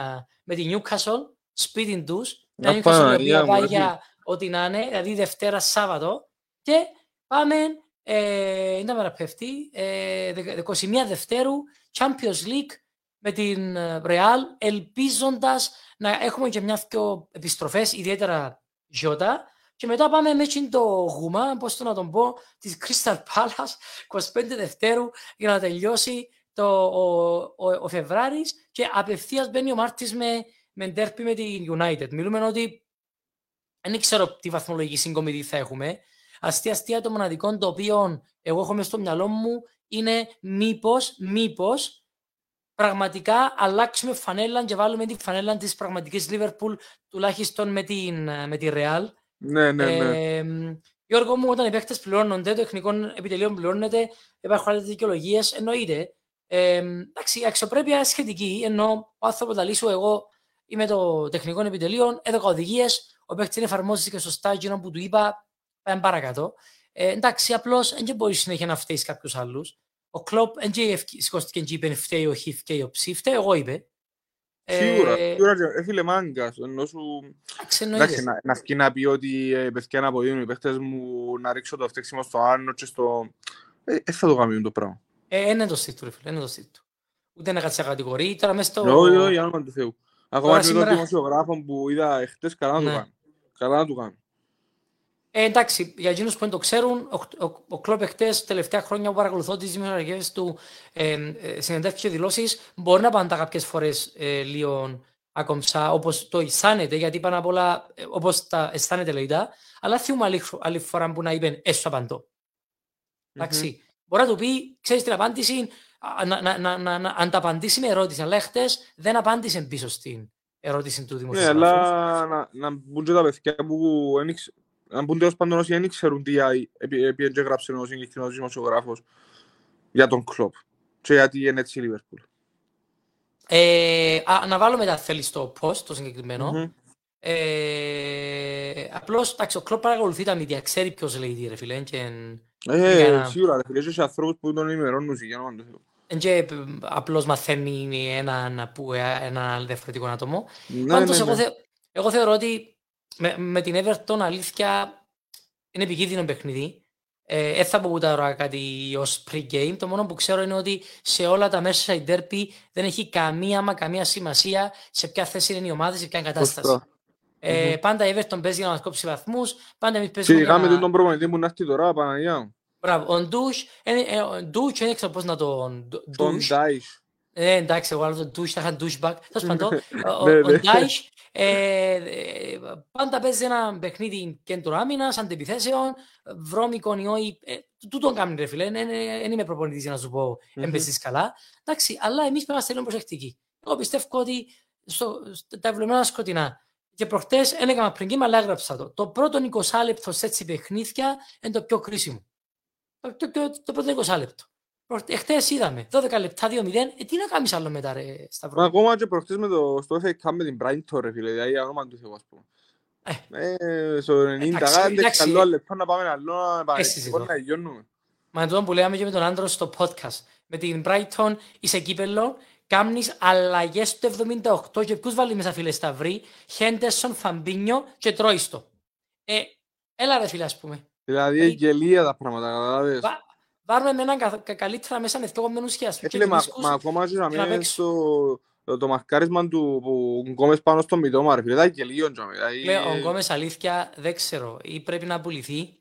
με την Newcastle, σπίτι τους, μια Newcastle η πάει για ό,τι να είναι, δηλαδή Δευτέρα Σάββατο, και Πάμε, ε, είναι μεραπευτή, ε, 21 Δευτέρου, Champions League με την ε, Real, ελπίζοντας να έχουμε και μια δυο επιστροφές, ιδιαίτερα Γιώτα, και μετά πάμε με το γούμα, πώς το να τον πω, της Crystal Palace, 25 Δευτέρου, για να τελειώσει το, ο, ο, ο Φεβράρης. Και απευθείας μπαίνει ο Μάρτης με, με ντέρπι με την United. Μιλούμε ότι δεν ξέρω τι βαθμολογική συγκομιδή θα έχουμε, αστεία αστεία το μοναδικό το οποίο εγώ έχω μέσα στο μυαλό μου είναι μήπως, μήπως πραγματικά αλλάξουμε φανέλα και βάλουμε τη φανέλα της πραγματικής Λίβερπουλ τουλάχιστον με, την, με τη Ρεάλ. Ναι, ναι, ναι. Ε, Γιώργο μου, όταν οι παίχτες πληρώνονται, το τεχνικό επιτελείο πληρώνεται, υπάρχουν άλλες δικαιολογίες, εννοείται. Ε, εντάξει, η αξιοπρέπεια σχετική, ενώ ο άνθρωπος τα λύσω εγώ είμαι το τεχνικό επιτελείο, έδωκα οδηγίες, ο παίχτη εφαρμόζει και σωστά εκείνο που του είπα, Πάμε παρακάτω. Ε, εντάξει, απλώς δεν μπορείς συνέχεια να φταίεις κάποιους άλλους. Ο Κλοπ δεν σηκώστηκε και είπε φταίει ο Χιφ και ο Ψι, φταίει εγώ είπε. Σίγουρα, ε, σίγουρα έφυγε μάγκα. Ενώ σου... Εντάξει, να, να φύγει να πει ότι ε, παιδιά να αποδίνουν οι παίχτες μου να ρίξω το φταίξιμο στο Άρνο και στο... Ε, ε, θα το κάνουν το πράγμα. Ε, είναι το στήτου, ρε φίλε, είναι το στήτου. Ούτε να κάτσει κατηγορεί, τώρα μέσα στο... Όχι, όχι, άμα του Θεού. Ακόμα και τον δημοσιογράφο που είδα εχθές, καλά να το ναι. κάνουν. Καλά να το κάνουν. Ε, εντάξει, για εκείνους που δεν το ξέρουν, ο, ο, ο Κλόπ εχθές, τελευταία χρόνια που παρακολουθώ τις δημιουργίε του ε, ε, συνεντεύξεις και δηλώσεις, μπορεί να πάνε κάποιες φορές ε, λίγο ακόμψα, όπως το αισθάνεται, γιατί πάνω απ' όλα, ε, όπως τα αισθάνεται λέγοντα, αλλά θυμούμε άλλη, άλλη φορά που να είπε έσω απαντώ. Εντάξει. Mm-hmm. Μπορεί να του πει, ξέρεις την απάντηση, να, να, να, να, να, αν τα απαντήσει με ερώτηση, αλλά χτε δεν απάντησε πίσω στην ερώτηση του δημοσιογράφου. Ναι, αλλά να, να μπουν και τα παιδιά που αν πούν τέλος πάντων όσοι δεν ξέρουν τι επειδή έγραψε ο συγκεκριμένος δημοσιογράφος για τον Κλόπ και γιατί είναι έτσι η Λίβερπουλ. Ε, να βάλουμε τα θέλεις στο post το συγκεκριμένο. Mm-hmm. Ε, απλώς, εντάξει, ο Κλόπ παρακολουθεί τα μίδια, ξέρει ποιος λέει τι ρε φίλε. Και, ε, ένα... σίγουρα ρε φίλε, έχει ανθρώπους που τον ενημερώνουν για να και απλώς μαθαίνει έναν, ένα διαφορετικό άτομο. Ναι, Πάντως, ναι, ναι. Εγώ, θε, εγώ θεωρώ ότι με, με την Everton αλήθεια είναι επικίνδυνο παιχνίδι. Ε, δεν θα πω ούτε τώρα κάτι ως pre-game. Το μόνο που ξέρω είναι ότι σε όλα τα μέσα η derby δεν έχει καμία μα καμία σημασία σε ποια θέση είναι η ομάδα, σε ποια κατάσταση. Ε, mm-hmm. Πάντα η Everton παίζει για να μας κόψει βαθμούς. Πάντα εμείς παίζουμε. Σιγά με τον προπονητή που να έρθει τώρα, Παναγία. Μπράβο. Ο Ντούχ, ε, ο Ντούχ, δεν ξέρω πώς να τον. Τον Ντάις. Ε, εντάξει, εγώ άλλο το douche, θα είχα douchebag. Τέλος πάντων, ο- ο Ναι, ο ναι. Ντάις ε, ε, πάντα παίζει ένα παιχνίδι κέντρο άμυνας, αντιπιθέσεων, βρώμικον ή όχι. Ε, τούτον κάνει ρε φίλε, δεν είμαι προπονητής για να σου πω Μμμ. έμπαιζες καλά. Εντάξει, αλλά εμείς πρέπει να είμαστε λίγο προσεκτικοί. Εγώ πιστεύω ότι στο, στο- τα ευλογημένα σκοτεινά. Και προχτές δεν έκανα πριν κύμα, αλλά έγραψα το. Το πρώτο 20 λεπτό σε έτσι παιχνίδια είναι το πιο κρίσιμο. Το, το, το, το πρώτο 20 λεπτό. Εχθές είδαμε, 12 λεπτά, 2-0. Ε, τι να κάνεις άλλο μετά ρε Σταυρό. Μα ακόμα και προχτές με το, στο FA Cup με την Brighton ρε φίλε, δηλαδή όνομα του Θεού ας πούμε. Ε, στο 90, εντάξει, κάντε εντάξει. καλό λεπτό να πάμε άλλο να Ε, συζητώ. πάμε να γιώνουμε. Μα είναι τούτο που λέγαμε και με τον άντρος στο podcast. Με την Brighton είσαι κύπελλο, κάμνεις αλλαγές στο 78 και ποιους βάλει μέσα φίλε Σταυρή, Χέντερσον, Φαμπίνιο και τρώεις το. Ε, έλα ρε φίλε ας πούμε. Δηλαδή Ε, γελία τα πράγματα, καταλάβες. Βα- Βάρουμε με έναν καθ- κα- καλύτερα μέσα με δύο κομμένους και ας Ε, και φίλε, μα, δίσκους μα ακόμα και να και να μην παίξουν. στο το, το μαρκάρισμα του που Γκόμες πάνω στο μητώμα ρε φίλε, ήταν γελίο τζάμε. δηλαδή, Λέει, ο Γκόμες αλήθεια δεν ξέρω. Ή πρέπει να πουληθεί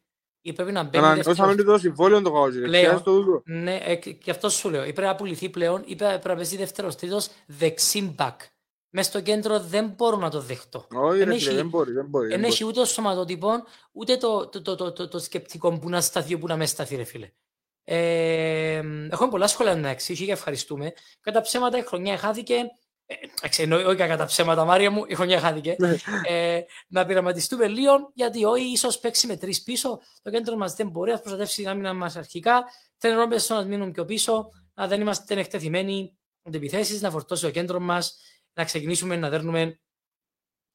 ή πρέπει να μπαίνει Ανανεώσαμε δεύτερος. και το συμβόλαιο το καγό, ρε. Λέω. Χρειάζεται το τούτο. Ναι, ε, και και αυτό σου λέω. Ή πρέπει να πουληθεί πλέον ή πρέπει να παίζει δεύτερος τρίτος δεξίμπακ. Μες στο κέντρο δεν μπορώ να το δεχτώ. Όχι Εν ρε έχει- φίλε, δεν μπορεί, δεν μπορεί. δεν Δεν μπορεί. έχει ούτε το σωματότυπο, ούτε το, το, το, το, το, το σκεπτικό που να σταθεί, που να μες σταθεί, ρε φίλε. Ε, έχουμε πολλά σχόλια να εξήγει και ευχαριστούμε. Κατά ψέματα η χρονιά χάθηκε. Ε, εντάξει, εννοεί, όχι κατά ψέματα, Μάρια μου, η χρονιά χάθηκε. Ναι. ε, να πειραματιστούμε λίγο, γιατί όχι, ίσως παίξει με τρεις πίσω. Το κέντρο μας δεν μπορεί να προστατεύσει την άμυνα μας αρχικά. Θέλει ρόμπε να μείνουν πιο πίσω, να δεν είμαστε εκτεθειμένοι αντιπιθέσει, να φορτώσει το κέντρο μας, να ξεκινήσουμε να δέρνουμε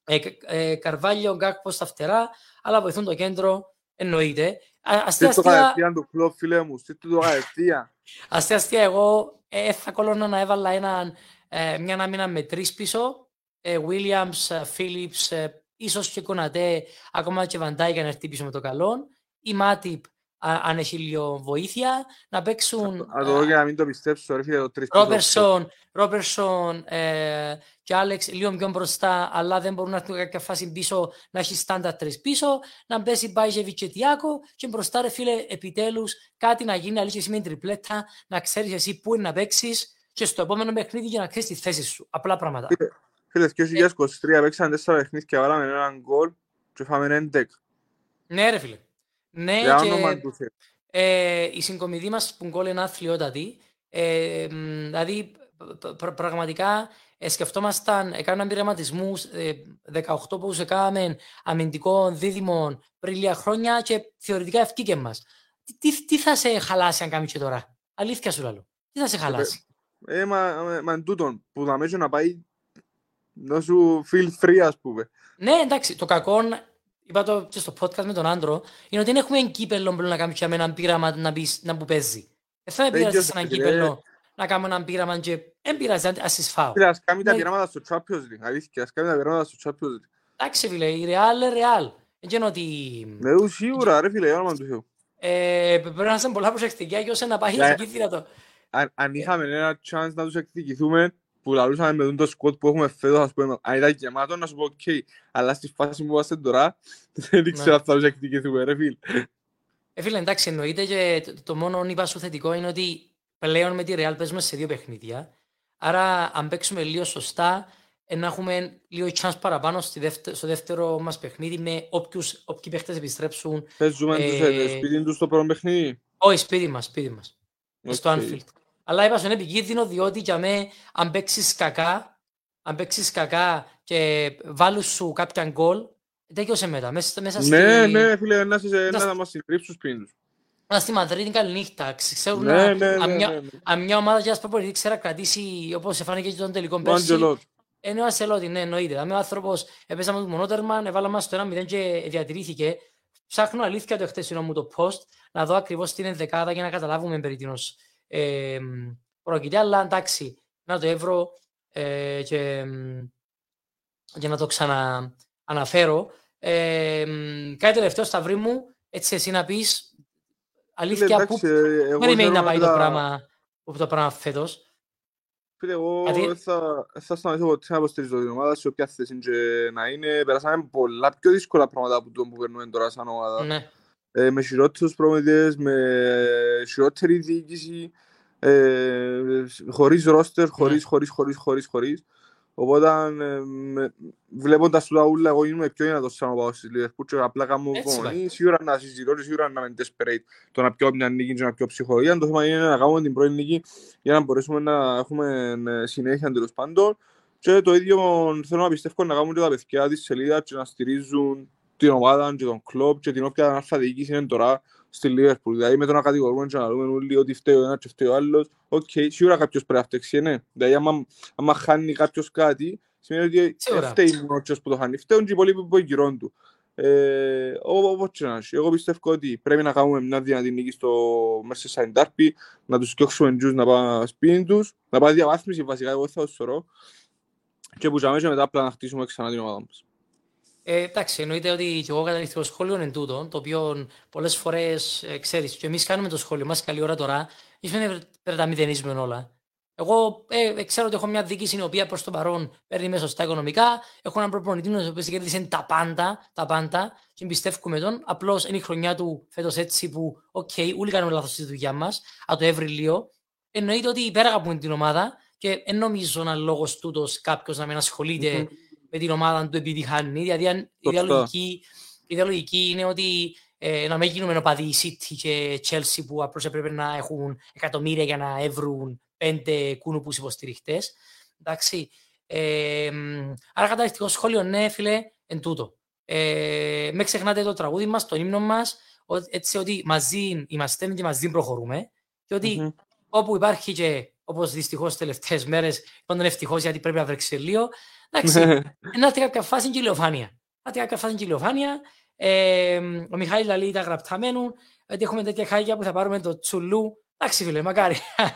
ε, κα- ε, Καρβάλιο, Γκάκπο στα φτερά, αλλά βοηθούν το κέντρο, εννοείται. Α- Αστεία, Στείλ το αστεία, κατευθείαν του κλόπ, φίλε μου, στείλ του το κατευθείαν. αστεία, αστεία, εγώ ε, θα κολώνα να έβαλα έναν, ε, μια άμυνα με τρει πίσω. Ε, Williams, ε, Phillips, ε, ίσως και Κονατέ, ακόμα και Βαντάι για να έρθει πίσω με το καλό. Ή Μάτιπ, α- αν έχει λίγο βοήθεια, να παίξουν Να το δω και να μην το πιστέψω, ρε φίλε, το τρεις πίσω. Ρόμπερσον, Ρόμπερσον ε, και Άλεξ λίγο πιο μπροστά, αλλά δεν μπορούν να έρθουν κάποια φάση πίσω, να έχει στάντα τρεις πίσω, να πέσει Μπάιζεβιτς και Τιάκο και μπροστά ρε φίλε επιτέλους κάτι να γίνει αλήθεια εσύ με την τριπλέτα, να ξέρεις εσύ πού είναι να παίξεις και στο επόμενο παιχνίδι για να ξέρεις τη θέση σου. Απλά πράγματα. Φίλε, 2023 παίξαν τέσσερα παιχνίδια, βάλαμε έναν γκολ και φάμε έναν τεκ. Ναι ρε φίλε. Ναι Για και όνομα του Θεού. ε, η συγκομιδή μας που γκολ είναι αθλιότατη. Ε, μ, δηλαδή, π- π- πραγματικά ε, σκεφτόμασταν, έκαναν πειραματισμούς, ε, 18 που έκαναμε αμυντικών δίδυμων πριν λίγα χρόνια και θεωρητικά ευκήκε μας. Τι, τι, τι θα σε χαλάσει αν κάνεις και τώρα; Αλήθεια σου λέω. Τι θα σε χαλάσει; Ε, μα, μα, μα εν τούτον, που θα μέσω να πάει να σου feel free, ας πούμε. Ναι, εντάξει, το κακό, είπα το και στο podcast με τον άντρο, είναι ότι δεν έχουμε κύπελλο πλέον να κάνουμε και με έναν πείραμα να, πεις, να που παίζει. Δεν θα με Ε, πειράζει ποιος σε έναν θα πει, κύπελλο να κάνουμε έναν πείραμα και δεν πειράζει, αν- ας τις φάω. Φίλε, ας κάνει τα Ναι. πειράματα στο Champions League, αλήθεια, ας κάνει τα πειράματα στο Champions League. Εντάξει φίλε, η Real, Real. Δεν είναι ότι Ναι, ου, σίγουρα, ρε φίλε, για όνομα του Θεού. ε, πρέπει να είμαστε πολλά προσεκτικά και ώστε να πάει Ναι. εκεί δυνατό. Αν, αν είχαμε ένα chance να τους εκδικηθούμε, που λαλούσαμε με τον το squad που έχουμε φέτος, ας πούμε, αν ήταν γεμάτο, να σου πω, οκ, αλλά στη φάση που είμαστε τώρα, δεν Ναι. ξέρω αν θα τους εκδικηθούμε, ρε φίλε. Ε, φίλε, εντάξει, εννοείται και το, το μόνο είπα σου θετικό είναι ότι πλέον με τη Real παίζουμε σε δύο παιχνίδια. Άρα, αν παίξουμε λίγο σωστά, ε, να έχουμε λίγο chance παραπάνω στη δεύτερο, στο δεύτερο μας παιχνίδι με όποιους, όποιοι παίχτες επιστρέψουν. Παίζουμε Ε, τους ε, σπίτι τους στο πρώτο παιχνίδι. Όχι, σπίτι μας, σπίτι μας. στο OK. Anfield. Αλλά είπα στον επικίνδυνο διότι για μέ, αν παίξεις κακά, αν παίξεις κακά και βάλουν σου κάποια γκολ, τέτοιος μετά. Μέσα, μέσα, Ναι, στη, ναι, φίλε, να σε- Μέσα- να μας συντρίψουν σπίτι τους. μέσα στη Μαδρίτη καλή νύχτα. Ξέρουν Ναι, να, ναι, αν, ναι, μια, ναι, ναι. αν μια ομάδα για προπονητή ξέρει να κρατήσει όπως εφάνηκε και τον τελικό Ο πέρσι, Αντσελότι. είναι ο Αντσελότι, ναι, εννοείται. Δηλαδή ο άνθρωπος έπαιζαμε το μονότερμα, έβαλα μας το 1-0 και διατηρήθηκε. Ψάχνω αλήθεια το χτεσινό μου το post, να δω ακριβώς την ενδεκάδα για να καταλάβουμε περί τίνος ε, μ, πρόκειται. Αλλά εντάξει, να το εύρω ε, και, μ, για να το ξανααναφέρω. Ε, μ, κάτι τελευταίο σταυρί μου, έτσι εσύ να πεις, αλήθεια, Φίλε, που εντάξει, ε, εγώ περιμένει να χαίρομαι πάει με το τα- πράγμα, το πράγμα φέτος. Φίλε, εγώ Γιατί- δεν θα, δεν θα σταματήσω ποτέ να υποστηρίζω την ομάδα σε όποια θέση και να είναι. Περάσαμε πολλά πιο δύσκολα πράγματα από το που περνούμε τώρα σαν ομάδα. Ναι. Ε, με χειρότερους προμηθειές, με χειρότερη διοίκηση, ε, χωρίς ρόστερ, χωρίς, χωρίς, χωρίς, χωρίς, χωρίς. Οπότε ε, βλέποντας τα ούλα εγώ είμαι πιο δυνατός σαν να πάω στις Λίβερπουλ και απλά κάνω υπομονή, σίγουρα να συζητώ και σίγουρα να είμαι desperate το να πιω μια νίκη και να πιω ψυχολογία. Το θέμα είναι να κάνουμε την πρώτη νίκη για να μπορέσουμε να έχουμε συνέχεια τέλος πάντων και το ίδιο θέλω να πιστεύω να κάνουν και τα παιδιά της σελίδας και να στηρίζουν την ομάδα και τον κλόπ και την όποια αλφα διοίκηση είναι τώρα στη Λίβερπουλ. Δηλαδή με το να κατηγορούμε και να λέμε όλοι ότι φταίει ο ένας και φταίει ο άλλος. OK, okay, σίγουρα κάποιος πρέπει να φταίξει, ναι. Δηλαδή άμα, άμα χάνει κάποιος κάτι, σημαίνει ότι φταίει μόνο που το χάνει. Φταίουν και οι υπόλοιποι που γυρών του. Ε, όπως και να έχει. Εγώ πιστεύω ότι πρέπει να κάνουμε μια δυνατή νίκη στο Merseyside Derby, να τους κοιόξουμε τζους να πάνε σπίτι τους, να πάνε διαβάθμιση βασικά, εγώ θα το θωρώ. Και που και μετά απλά να χτίσουμε ξανά την ομάδα μας. Ε, εντάξει, εννοείται ότι και εγώ καταλήξω το σχόλιο είναι τούτο, το οποίο πολλές φορές ε, ξέρεις, και εμείς κάνουμε το σχόλιο μας καλή ώρα τώρα, ίσως δεν πρέπει να τα μηδενίζουμε όλα. Εγώ ε, ξέρω ότι έχω μια διοίκηση η οποία προς το παρόν παίρνει μέσα στα οικονομικά. Έχω έναν προπονητή ο οποίος κέρδισε τα πάντα, τα πάντα και πιστεύουμε τον. Απλώς είναι η χρονιά του φέτος έτσι που, OK, okay, όλοι κάνουμε λάθος στη δουλειά μας, από το Εύρυλιο. Εννοείται ότι υπέραγαπουμε την ομάδα και δεν νομίζω ένα λόγος τούτος κάποιος να μην ασχολείται mm-hmm με την ομάδα του επειδή χάνει. Δηλαδή, η ιδεολογική, η ιδεολογική είναι ότι ε, να μην γίνουμε οπαδοί η City και Chelsea που απλώς έπρεπε να έχουν εκατομμύρια για να έβρουν πέντε κούνουπους υποστηριχτές. Εντάξει. Ε, άρα καταληκτικό σχόλιο, ναι φίλε, εν τούτο. Ε, με ξεχνάτε το τραγούδι μας, το ύμνο μας, έτσι ότι μαζί είμαστε και μαζί προχωρούμε και ότι mm-hmm. όπου υπάρχει και όπως δυστυχώς τελευταίες μέρες, είπαν ευτυχώς γιατί πρέπει να βρέξει λίγο, Εντάξει, να έρθει κάποια φάση και ηλιοφάνεια. Να έρθει κάποια φάση και ηλιοφάνεια. Ε, ο Μιχάλης Λαλή τα γραπταμένου, ότι έχουμε τέτοια χάγια που θα πάρουμε το τσουλού. Εντάξει φίλε, μακάρι.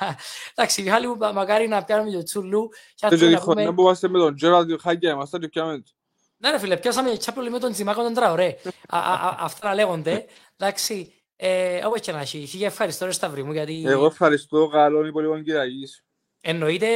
Εντάξει, Μιχάλη μου, μακάρι να πιάνουμε το τσουλού. Και να πούμε... που είμαστε με τον Τζέραλ χάγια, είμαστε και πιάμε Ναι ρε φίλε, πιάσαμε τσάπλο με τον Τζιμάκο τον Τραωρέ. Αυτά λέγονται. Εντάξει, ε, όπως και να έχει. Χίλια ευχαριστώ ρε Σταυρή μου γιατί... Εγώ ευχαριστώ, καλό υπόλοιπο κυραγής. Εννοείται,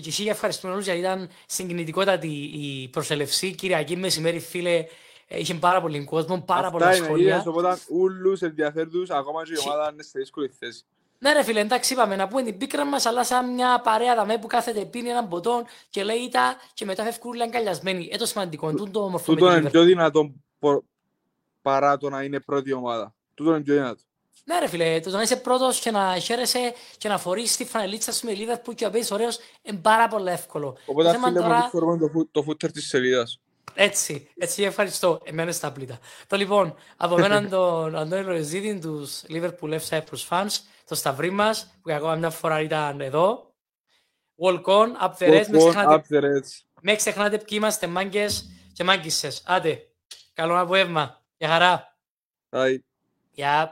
και εσύ ευχαριστούμε όλους γιατί ήταν συγκινητικότατη η προσελευσή. Κυριακή μεσημέρι, φίλε, είχε πάρα πολύ κόσμο, πάρα πολλά σχόλια. Αυτά είναι, οπότε ούλους ενδιαφέροντους, ακόμα και η ομάδα είναι στη δύσκολη θέση. Ναι ρε φίλε, εντάξει είπαμε να πούμε την πίκρα μας, αλλά σαν μια παρέα δαμέ που κάθεται πίνει έναν ποτόν και λέει τα και μετά φεύγουν όλοι αγκαλιασμένοι. Ε, το σημαντικό, είναι το όμορφο. Τούτο είναι πιο δυνατό παρά το να είναι πρώτη ομάδα. Τούτο είναι πιο δυνατό. Ναι, ρε φίλε, το να είσαι πρώτος και να χαίρεσαι και να φορείς τη φανελίτσα σου με Λίβερπουλ και να παίζει ωραίος είναι πάρα πολύ εύκολο. Οπότε φίλε τώρα... μου το, το φούτερ της σελίδας. Έτσι, έτσι ευχαριστώ. Εμένα στα πλήτα. Το λοιπόν, από μένα τον Αντώνη Ροζίδη, τους Liverpool F. Cyprus fans, το σταυρί μας, που ακόμα μια φορά ήταν εδώ. Walk on, up the reds. Walk on, up the reds. Με ξεχνάτε ποιοι είμαστε μάγκες και μάγκισσες. Άντε, καλό απόγευμα. Γεια χαρά. Bye. Yep.